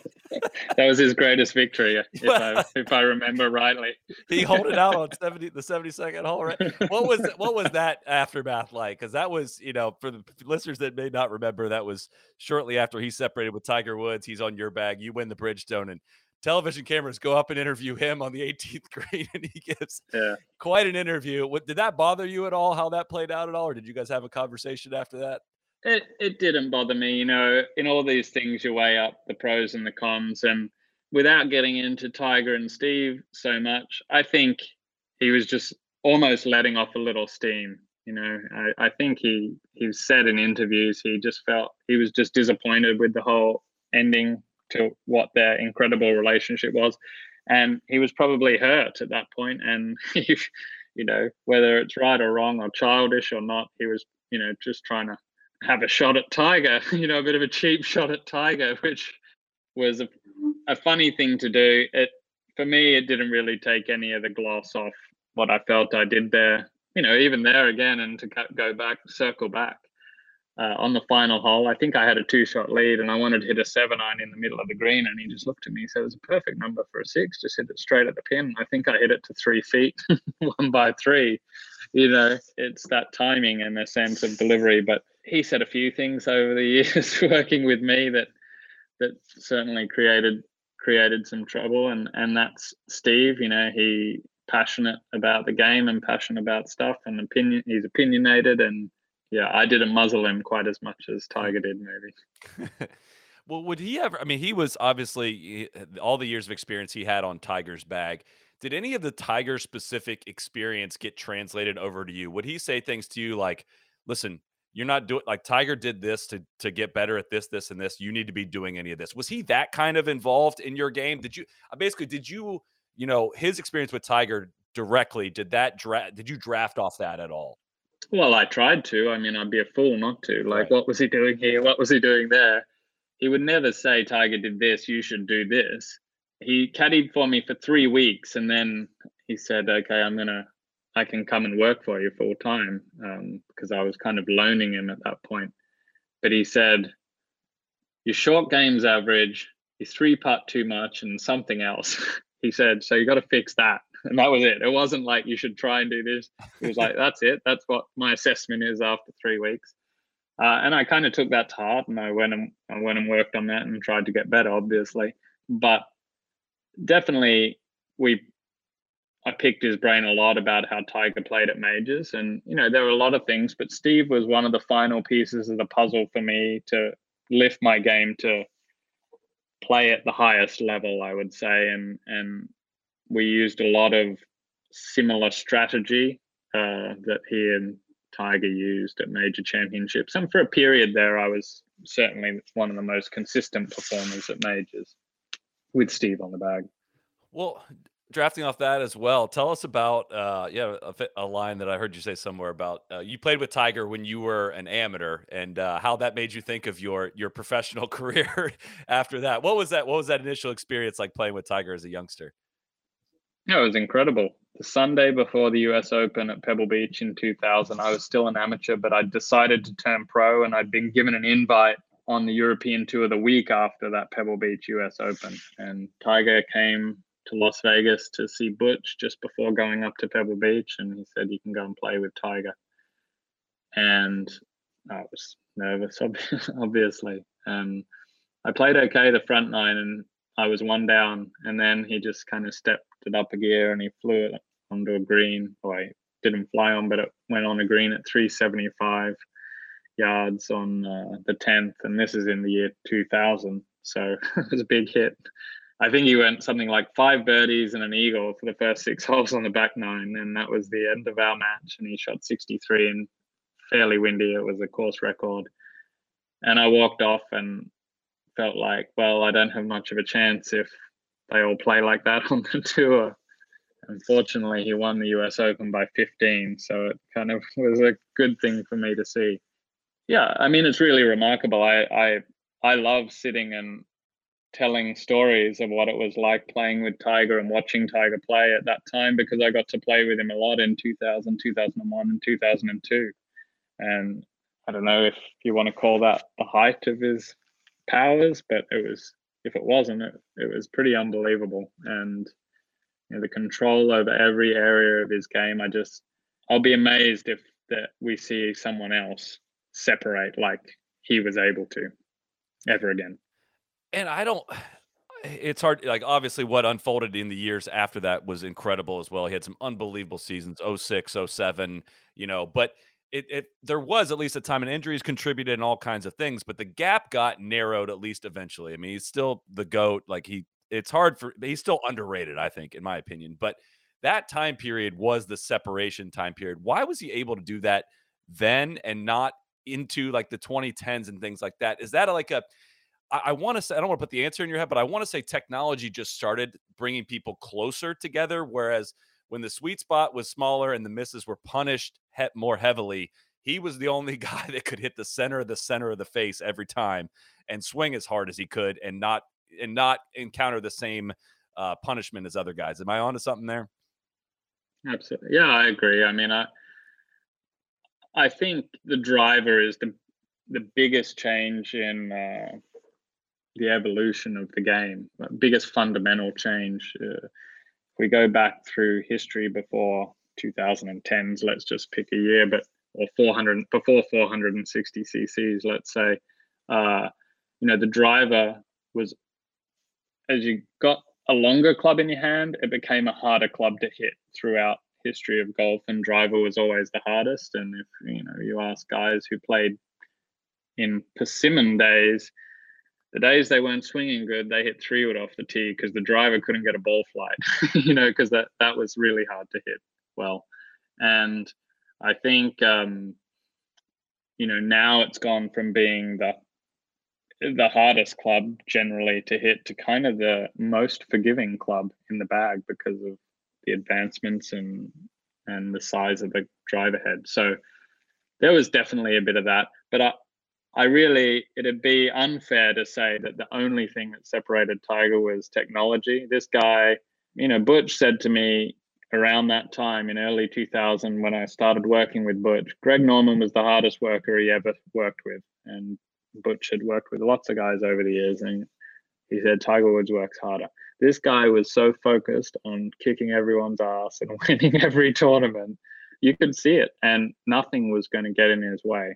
that was his greatest victory, if I if I remember rightly. he hold it out on 70 the 72nd hole, right? What was what was that aftermath like? Because that was, you know, for the listeners that may not remember, that was shortly after he separated with Tiger Woods. He's on your bag, you win the Bridgestone, and television cameras go up and interview him on the 18th green, and he gives Yeah. quite an interview. What did that bother you at all? How that played out at all, or did you guys have a conversation after that? It it didn't bother me, you know. In all these things, you weigh up the pros and the cons, and without getting into Tiger and Steve so much, I think he was just almost letting off a little steam. You know, I, I think he he said in interviews he just felt he was just disappointed with the whole ending to what their incredible relationship was, and he was probably hurt at that point. And you know, whether it's right or wrong or childish or not, he was you know just trying to have a shot at Tiger, you know, a bit of a cheap shot at Tiger, which was a, a funny thing to do. It for me, it didn't really take any of the gloss off what I felt I did there. You know, even there again, and to go back, circle back uh, on the final hole. I think I had a two-shot lead, and I wanted to hit a seven iron in the middle of the green, and he just looked at me. So it was a perfect number for a six. Just hit it straight at the pin. I think I hit it to three feet, one by three. You know, it's that timing and a sense of delivery. But he said a few things over the years working with me that that certainly created created some trouble and and that's Steve you know he passionate about the game and passionate about stuff and opinion he's opinionated and yeah I didn't muzzle him quite as much as Tiger did maybe well would he ever I mean he was obviously all the years of experience he had on Tiger's bag did any of the Tiger specific experience get translated over to you would he say things to you like listen you're not doing like Tiger did this to to get better at this, this, and this. You need to be doing any of this. Was he that kind of involved in your game? Did you uh, basically did you you know his experience with Tiger directly? Did that draft? Did you draft off that at all? Well, I tried to. I mean, I'd be a fool not to. Like, right. what was he doing here? What was he doing there? He would never say Tiger did this. You should do this. He caddied for me for three weeks, and then he said, "Okay, I'm gonna I can come and work for you full time um, because I was kind of loaning him at that point. But he said, Your short game's average, you three putt too much, and something else. he said, So you got to fix that. And that was it. It wasn't like you should try and do this. It was like, That's it. That's what my assessment is after three weeks. Uh, and I kind of took that to heart and I went and I went and worked on that and tried to get better, obviously. But definitely, we I picked his brain a lot about how Tiger played at majors, and you know there were a lot of things, but Steve was one of the final pieces of the puzzle for me to lift my game to play at the highest level, I would say, and and we used a lot of similar strategy uh, that he and Tiger used at major championships, and for a period there, I was certainly one of the most consistent performers at majors with Steve on the bag. Well, drafting off that as well, tell us about uh, yeah a, a, line that I heard you say somewhere about uh, you played with Tiger when you were an amateur, and uh, how that made you think of your your professional career after that. What was that? What was that initial experience like playing with Tiger as a youngster? It was incredible. The Sunday before the U.S. Open at Pebble Beach in 2000, I was still an amateur, but I decided to turn pro, and I'd been given an invite on the European Tour the week after that Pebble Beach US Open. And Tiger came to Las Vegas to see Butch just before going up to Pebble Beach, and he said you can go and play with Tiger. And I was nervous, obviously. And I played okay the front nine, and I was one down. And then he just kind of stepped it up a gear, and he flew it onto a green. Well, I didn't fly on, but it went on a green at 375 yards on uh, the 10th, and this is in the year 2000. So it was a big hit. I think he went something like five birdies and an eagle for the first six holes on the back nine, and that was the end of our match. And he shot 63 and fairly windy. It was a course record. And I walked off and felt like, well, I don't have much of a chance if they all play like that on the tour. unfortunately, he won the U.S. Open by 15, so it kind of was a good thing for me to see. Yeah, I mean, it's really remarkable. I I I love sitting and telling stories of what it was like playing with Tiger and watching Tiger play at that time because I got to play with him a lot in 2000, 2001, and 2002. And I don't know if you want to call that the height of his powers, but it was, if it wasn't, it, it was pretty unbelievable. And you know, the control over every area of his game, I just, I'll be amazed if that we see someone else separate like he was able to ever again and I don't. It's hard. Like obviously, what unfolded in the years after that was incredible as well. He had some unbelievable seasons, 06, 07, you know, but it, it there was at least a time and injuries contributed and all kinds of things, but the gap got narrowed at least eventually. I mean, he's still the goat. Like he, it's hard for he's still underrated, I think, in my opinion. But that time period was the separation time period. Why was he able to do that then and not into like the 2010s and things like that? Is that like a I, I want to say I don't want to put the answer in your head, but I want to say technology just started bringing people closer together. Whereas when the sweet spot was smaller and the misses were punished he- more heavily, he was the only guy that could hit the center of the center of the face every time and swing as hard as he could and not and not encounter the same uh, punishment as other guys. Am I onto something there? Absolutely. Yeah, I agree. I mean, I I think the driver is the the biggest change in uh, the evolution of the game, biggest fundamental change. Uh, we go back through history before 2010s, let's just pick a year, but or 400 before 460 cc's, let's say. Uh, you know, the driver was as you got a longer club in your hand, it became a harder club to hit throughout history of golf, and driver was always the hardest. And if you know you ask guys who played in persimmon days, the days they weren't swinging good, they hit three wood off the tee because the driver couldn't get a ball flight, you know, because that, that was really hard to hit well. And I think, um, you know, now it's gone from being the the hardest club generally to hit to kind of the most forgiving club in the bag because of the advancements and and the size of the driver head. So there was definitely a bit of that. But I, I really, it'd be unfair to say that the only thing that separated Tiger was technology. This guy, you know, Butch said to me around that time in early 2000 when I started working with Butch, Greg Norman was the hardest worker he ever worked with. And Butch had worked with lots of guys over the years. And he said, Tiger Woods works harder. This guy was so focused on kicking everyone's ass and winning every tournament. You could see it, and nothing was going to get in his way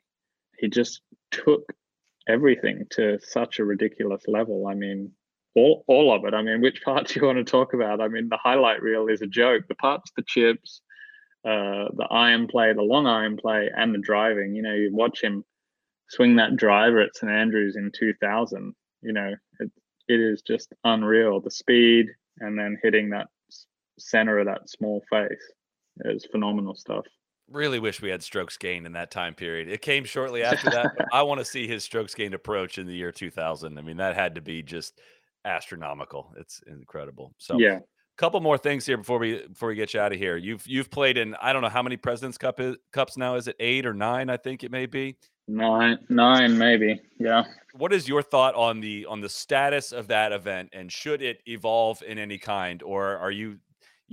he just took everything to such a ridiculous level. I mean, all all of it. I mean, which part do you want to talk about? I mean, the highlight reel is a joke. The parts, the chips, uh, the iron play, the long iron play, and the driving. You know, you watch him swing that driver at St Andrews in 2000. You know, it it is just unreal. The speed and then hitting that center of that small face is phenomenal stuff really wish we had strokes gained in that time period. It came shortly after that. I want to see his strokes gained approach in the year 2000. I mean, that had to be just astronomical. It's incredible. So, yeah. A Couple more things here before we before we get you out of here. You've you've played in I don't know how many Presidents Cup is, cups now. Is it eight or nine? I think it may be nine, nine maybe. Yeah. What is your thought on the on the status of that event and should it evolve in any kind, or are you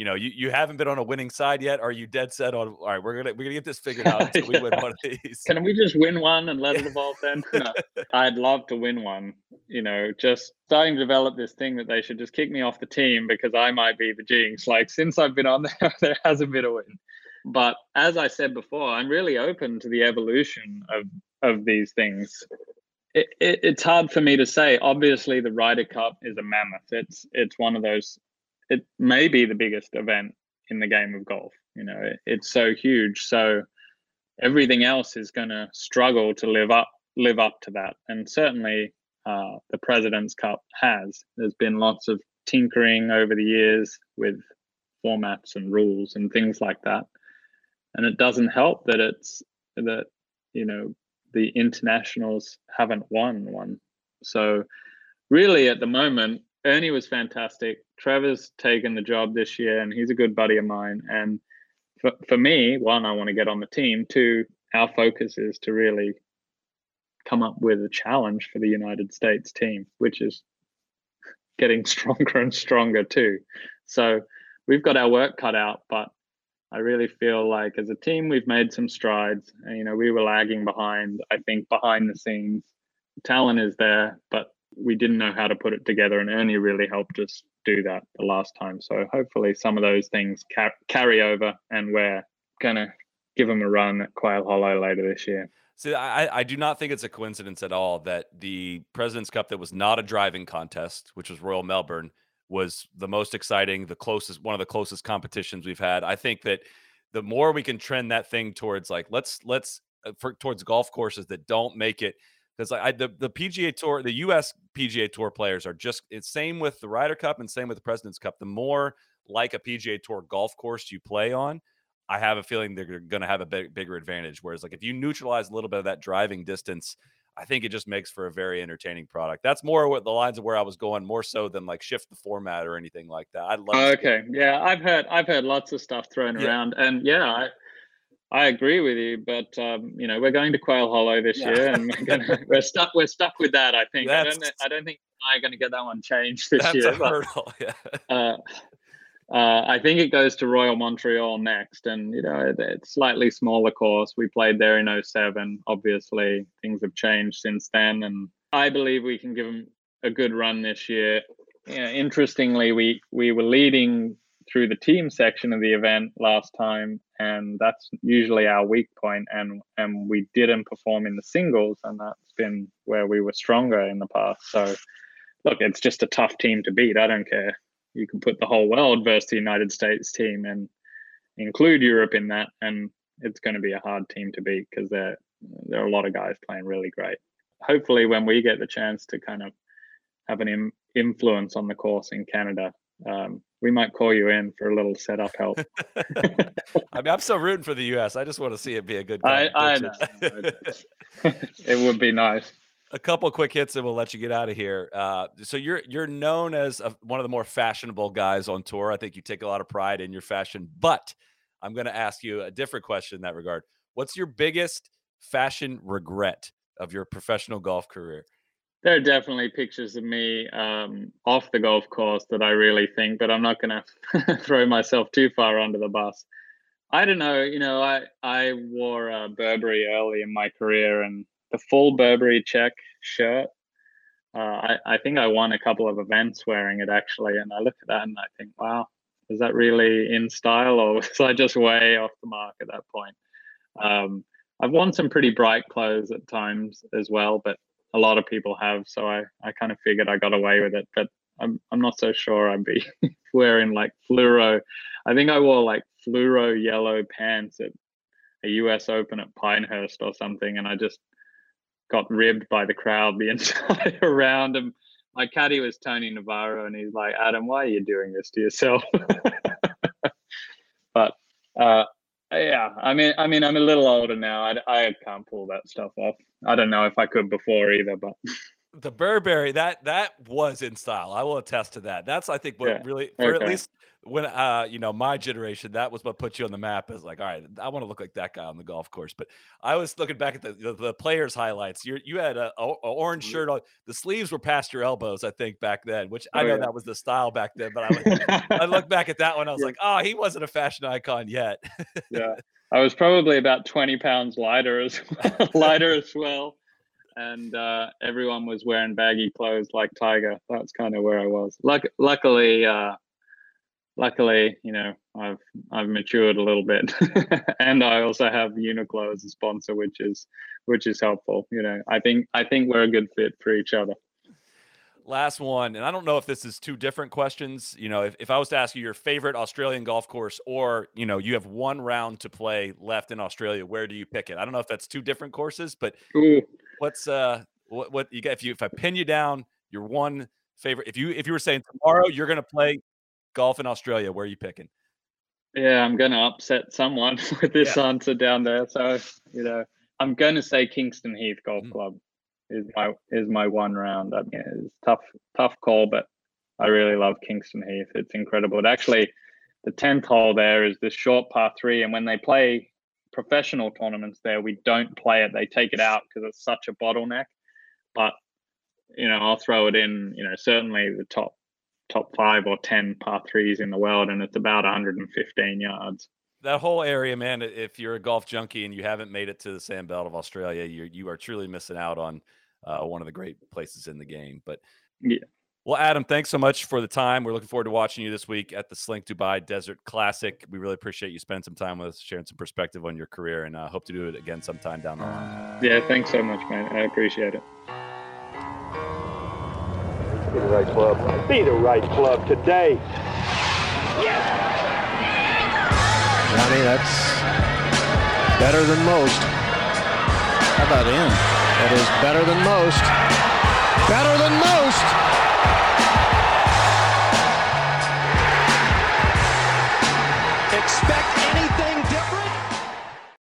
you know, you, you haven't been on a winning side yet. Are you dead set on? All right, we're gonna we're gonna get this figured out until we win one of these. Can we just win one and let it evolve then? No, I'd love to win one. You know, just starting to develop this thing that they should just kick me off the team because I might be the jinx. Like since I've been on there, there hasn't been a win. But as I said before, I'm really open to the evolution of of these things. It, it, it's hard for me to say. Obviously, the Ryder Cup is a mammoth. It's it's one of those it may be the biggest event in the game of golf. You know, it, it's so huge. So everything else is going to struggle to live up live up to that. And certainly, uh, the President's Cup has. There's been lots of tinkering over the years with formats and rules and things like that. And it doesn't help that it's that you know the internationals haven't won one. So really, at the moment, Ernie was fantastic. Trevor's taken the job this year, and he's a good buddy of mine. And for for me, one, I want to get on the team. Two, our focus is to really come up with a challenge for the United States team, which is getting stronger and stronger too. So we've got our work cut out, but I really feel like as a team we've made some strides. And, you know, we were lagging behind. I think behind the scenes, talent is there, but we didn't know how to put it together, and Ernie really helped us do that the last time. So hopefully, some of those things ca- carry over, and we're gonna give them a run at Quail Hollow later this year. See, I, I do not think it's a coincidence at all that the President's Cup that was not a driving contest, which was Royal Melbourne, was the most exciting, the closest, one of the closest competitions we've had. I think that the more we can trend that thing towards like let's let's uh, for, towards golf courses that don't make it because I the the PGA Tour, the U.S. PGA Tour players are just it's same with the Ryder Cup and same with the President's Cup. The more like a PGA Tour golf course you play on, I have a feeling they're going to have a big, bigger advantage. Whereas, like if you neutralize a little bit of that driving distance, I think it just makes for a very entertaining product. That's more what the lines of where I was going, more so than like shift the format or anything like that. I love. Oh, okay, yeah, I've heard I've heard lots of stuff thrown yeah. around, and yeah, I I agree with you. But um, you know, we're going to Quail Hollow this yeah. year, and we're gonna we're stuck we're stuck with that. I think I don't I don't think I'm going to get that one changed this that's year. A hurdle. yeah. Uh, uh, I think it goes to Royal Montreal next, and you know it's slightly smaller course. We played there in 07. Obviously, things have changed since then, and I believe we can give them a good run this year. You know, interestingly, we we were leading through the team section of the event last time, and that's usually our weak point, and and we didn't perform in the singles, and that's been where we were stronger in the past. So, look, it's just a tough team to beat. I don't care you can put the whole world versus the United States team and include Europe in that, and it's going to be a hard team to beat because there there are a lot of guys playing really great. Hopefully, when we get the chance to kind of have an influence on the course in Canada, um, we might call you in for a little setup help. I mean, I'm so rooting for the U.S. I just want to see it be a good. I, I know. it would be nice a couple quick hits and we'll let you get out of here. Uh, so you're you're known as a, one of the more fashionable guys on tour. I think you take a lot of pride in your fashion. But I'm going to ask you a different question in that regard. What's your biggest fashion regret of your professional golf career? There are definitely pictures of me um, off the golf course that I really think, but I'm not going to throw myself too far under the bus. I don't know. You know, I I wore uh, Burberry early in my career, and the full Burberry check shirt. Uh, I, I think I won a couple of events wearing it actually, and I look at that and I think, wow, is that really in style, or was I just way off the mark at that point? Um, I've worn some pretty bright clothes at times as well, but a lot of people have, so I, I kind of figured I got away with it. But I'm I'm not so sure I'd be wearing like fluoro. I think I wore like fluoro yellow pants at a US Open at Pinehurst or something, and I just got ribbed by the crowd the entire round. And my caddy was Tony Navarro, and he's like, Adam, why are you doing this to yourself? but uh, yeah, I mean, I mean, I'm a little older now. I, I can't pull that stuff off. I don't know if I could before either, but the Burberry that that was in style. I will attest to that. That's I think what yeah. really for okay. at least when uh you know my generation that was what put you on the map is like all right i want to look like that guy on the golf course but i was looking back at the the, the players highlights you you had a, a, a, orange mm-hmm. shirt on the sleeves were past your elbows i think back then which i oh, know yeah. that was the style back then but i i look back at that one i was yeah. like oh he wasn't a fashion icon yet yeah i was probably about 20 pounds lighter as well, lighter as well and uh, everyone was wearing baggy clothes like tiger that's kind of where i was Luck- luckily uh, luckily, you know, I've I've matured a little bit, and I also have Uniqlo as a sponsor, which is which is helpful. You know, I think I think we're a good fit for each other. Last one, and I don't know if this is two different questions. You know, if, if I was to ask you your favorite Australian golf course, or you know, you have one round to play left in Australia, where do you pick it? I don't know if that's two different courses, but Ooh. What's uh what what you got? If you if I pin you down, your one favorite. If you if you were saying tomorrow you're going to play golf in Australia. Where are you picking? Yeah, I'm going to upset someone with this yeah. answer down there. So you know, I'm going to say Kingston Heath Golf mm. Club is my is my one round. I mean, it's tough tough call, but I really love Kingston Heath. It's incredible. It actually, the tenth hole there is this short par three, and when they play professional tournaments there, we don't play it. They take it out because it's such a bottleneck. But you know, I'll throw it in. You know, certainly the top top five or ten par threes in the world, and it's about 115 yards. That whole area, man. If you're a golf junkie and you haven't made it to the Sand Belt of Australia, you you are truly missing out on uh, one of the great places in the game. But yeah. Well, Adam, thanks so much for the time. We're looking forward to watching you this week at the Slync Dubai Desert Classic. We really appreciate you spending some time with us, sharing some perspective on your career, and uh, hope to do it again sometime down the line. Yeah, thanks so much, man. I appreciate it. Be the right club. Be the right club today. Johnny, that's better than most. How about in? That is better than most. Better than most.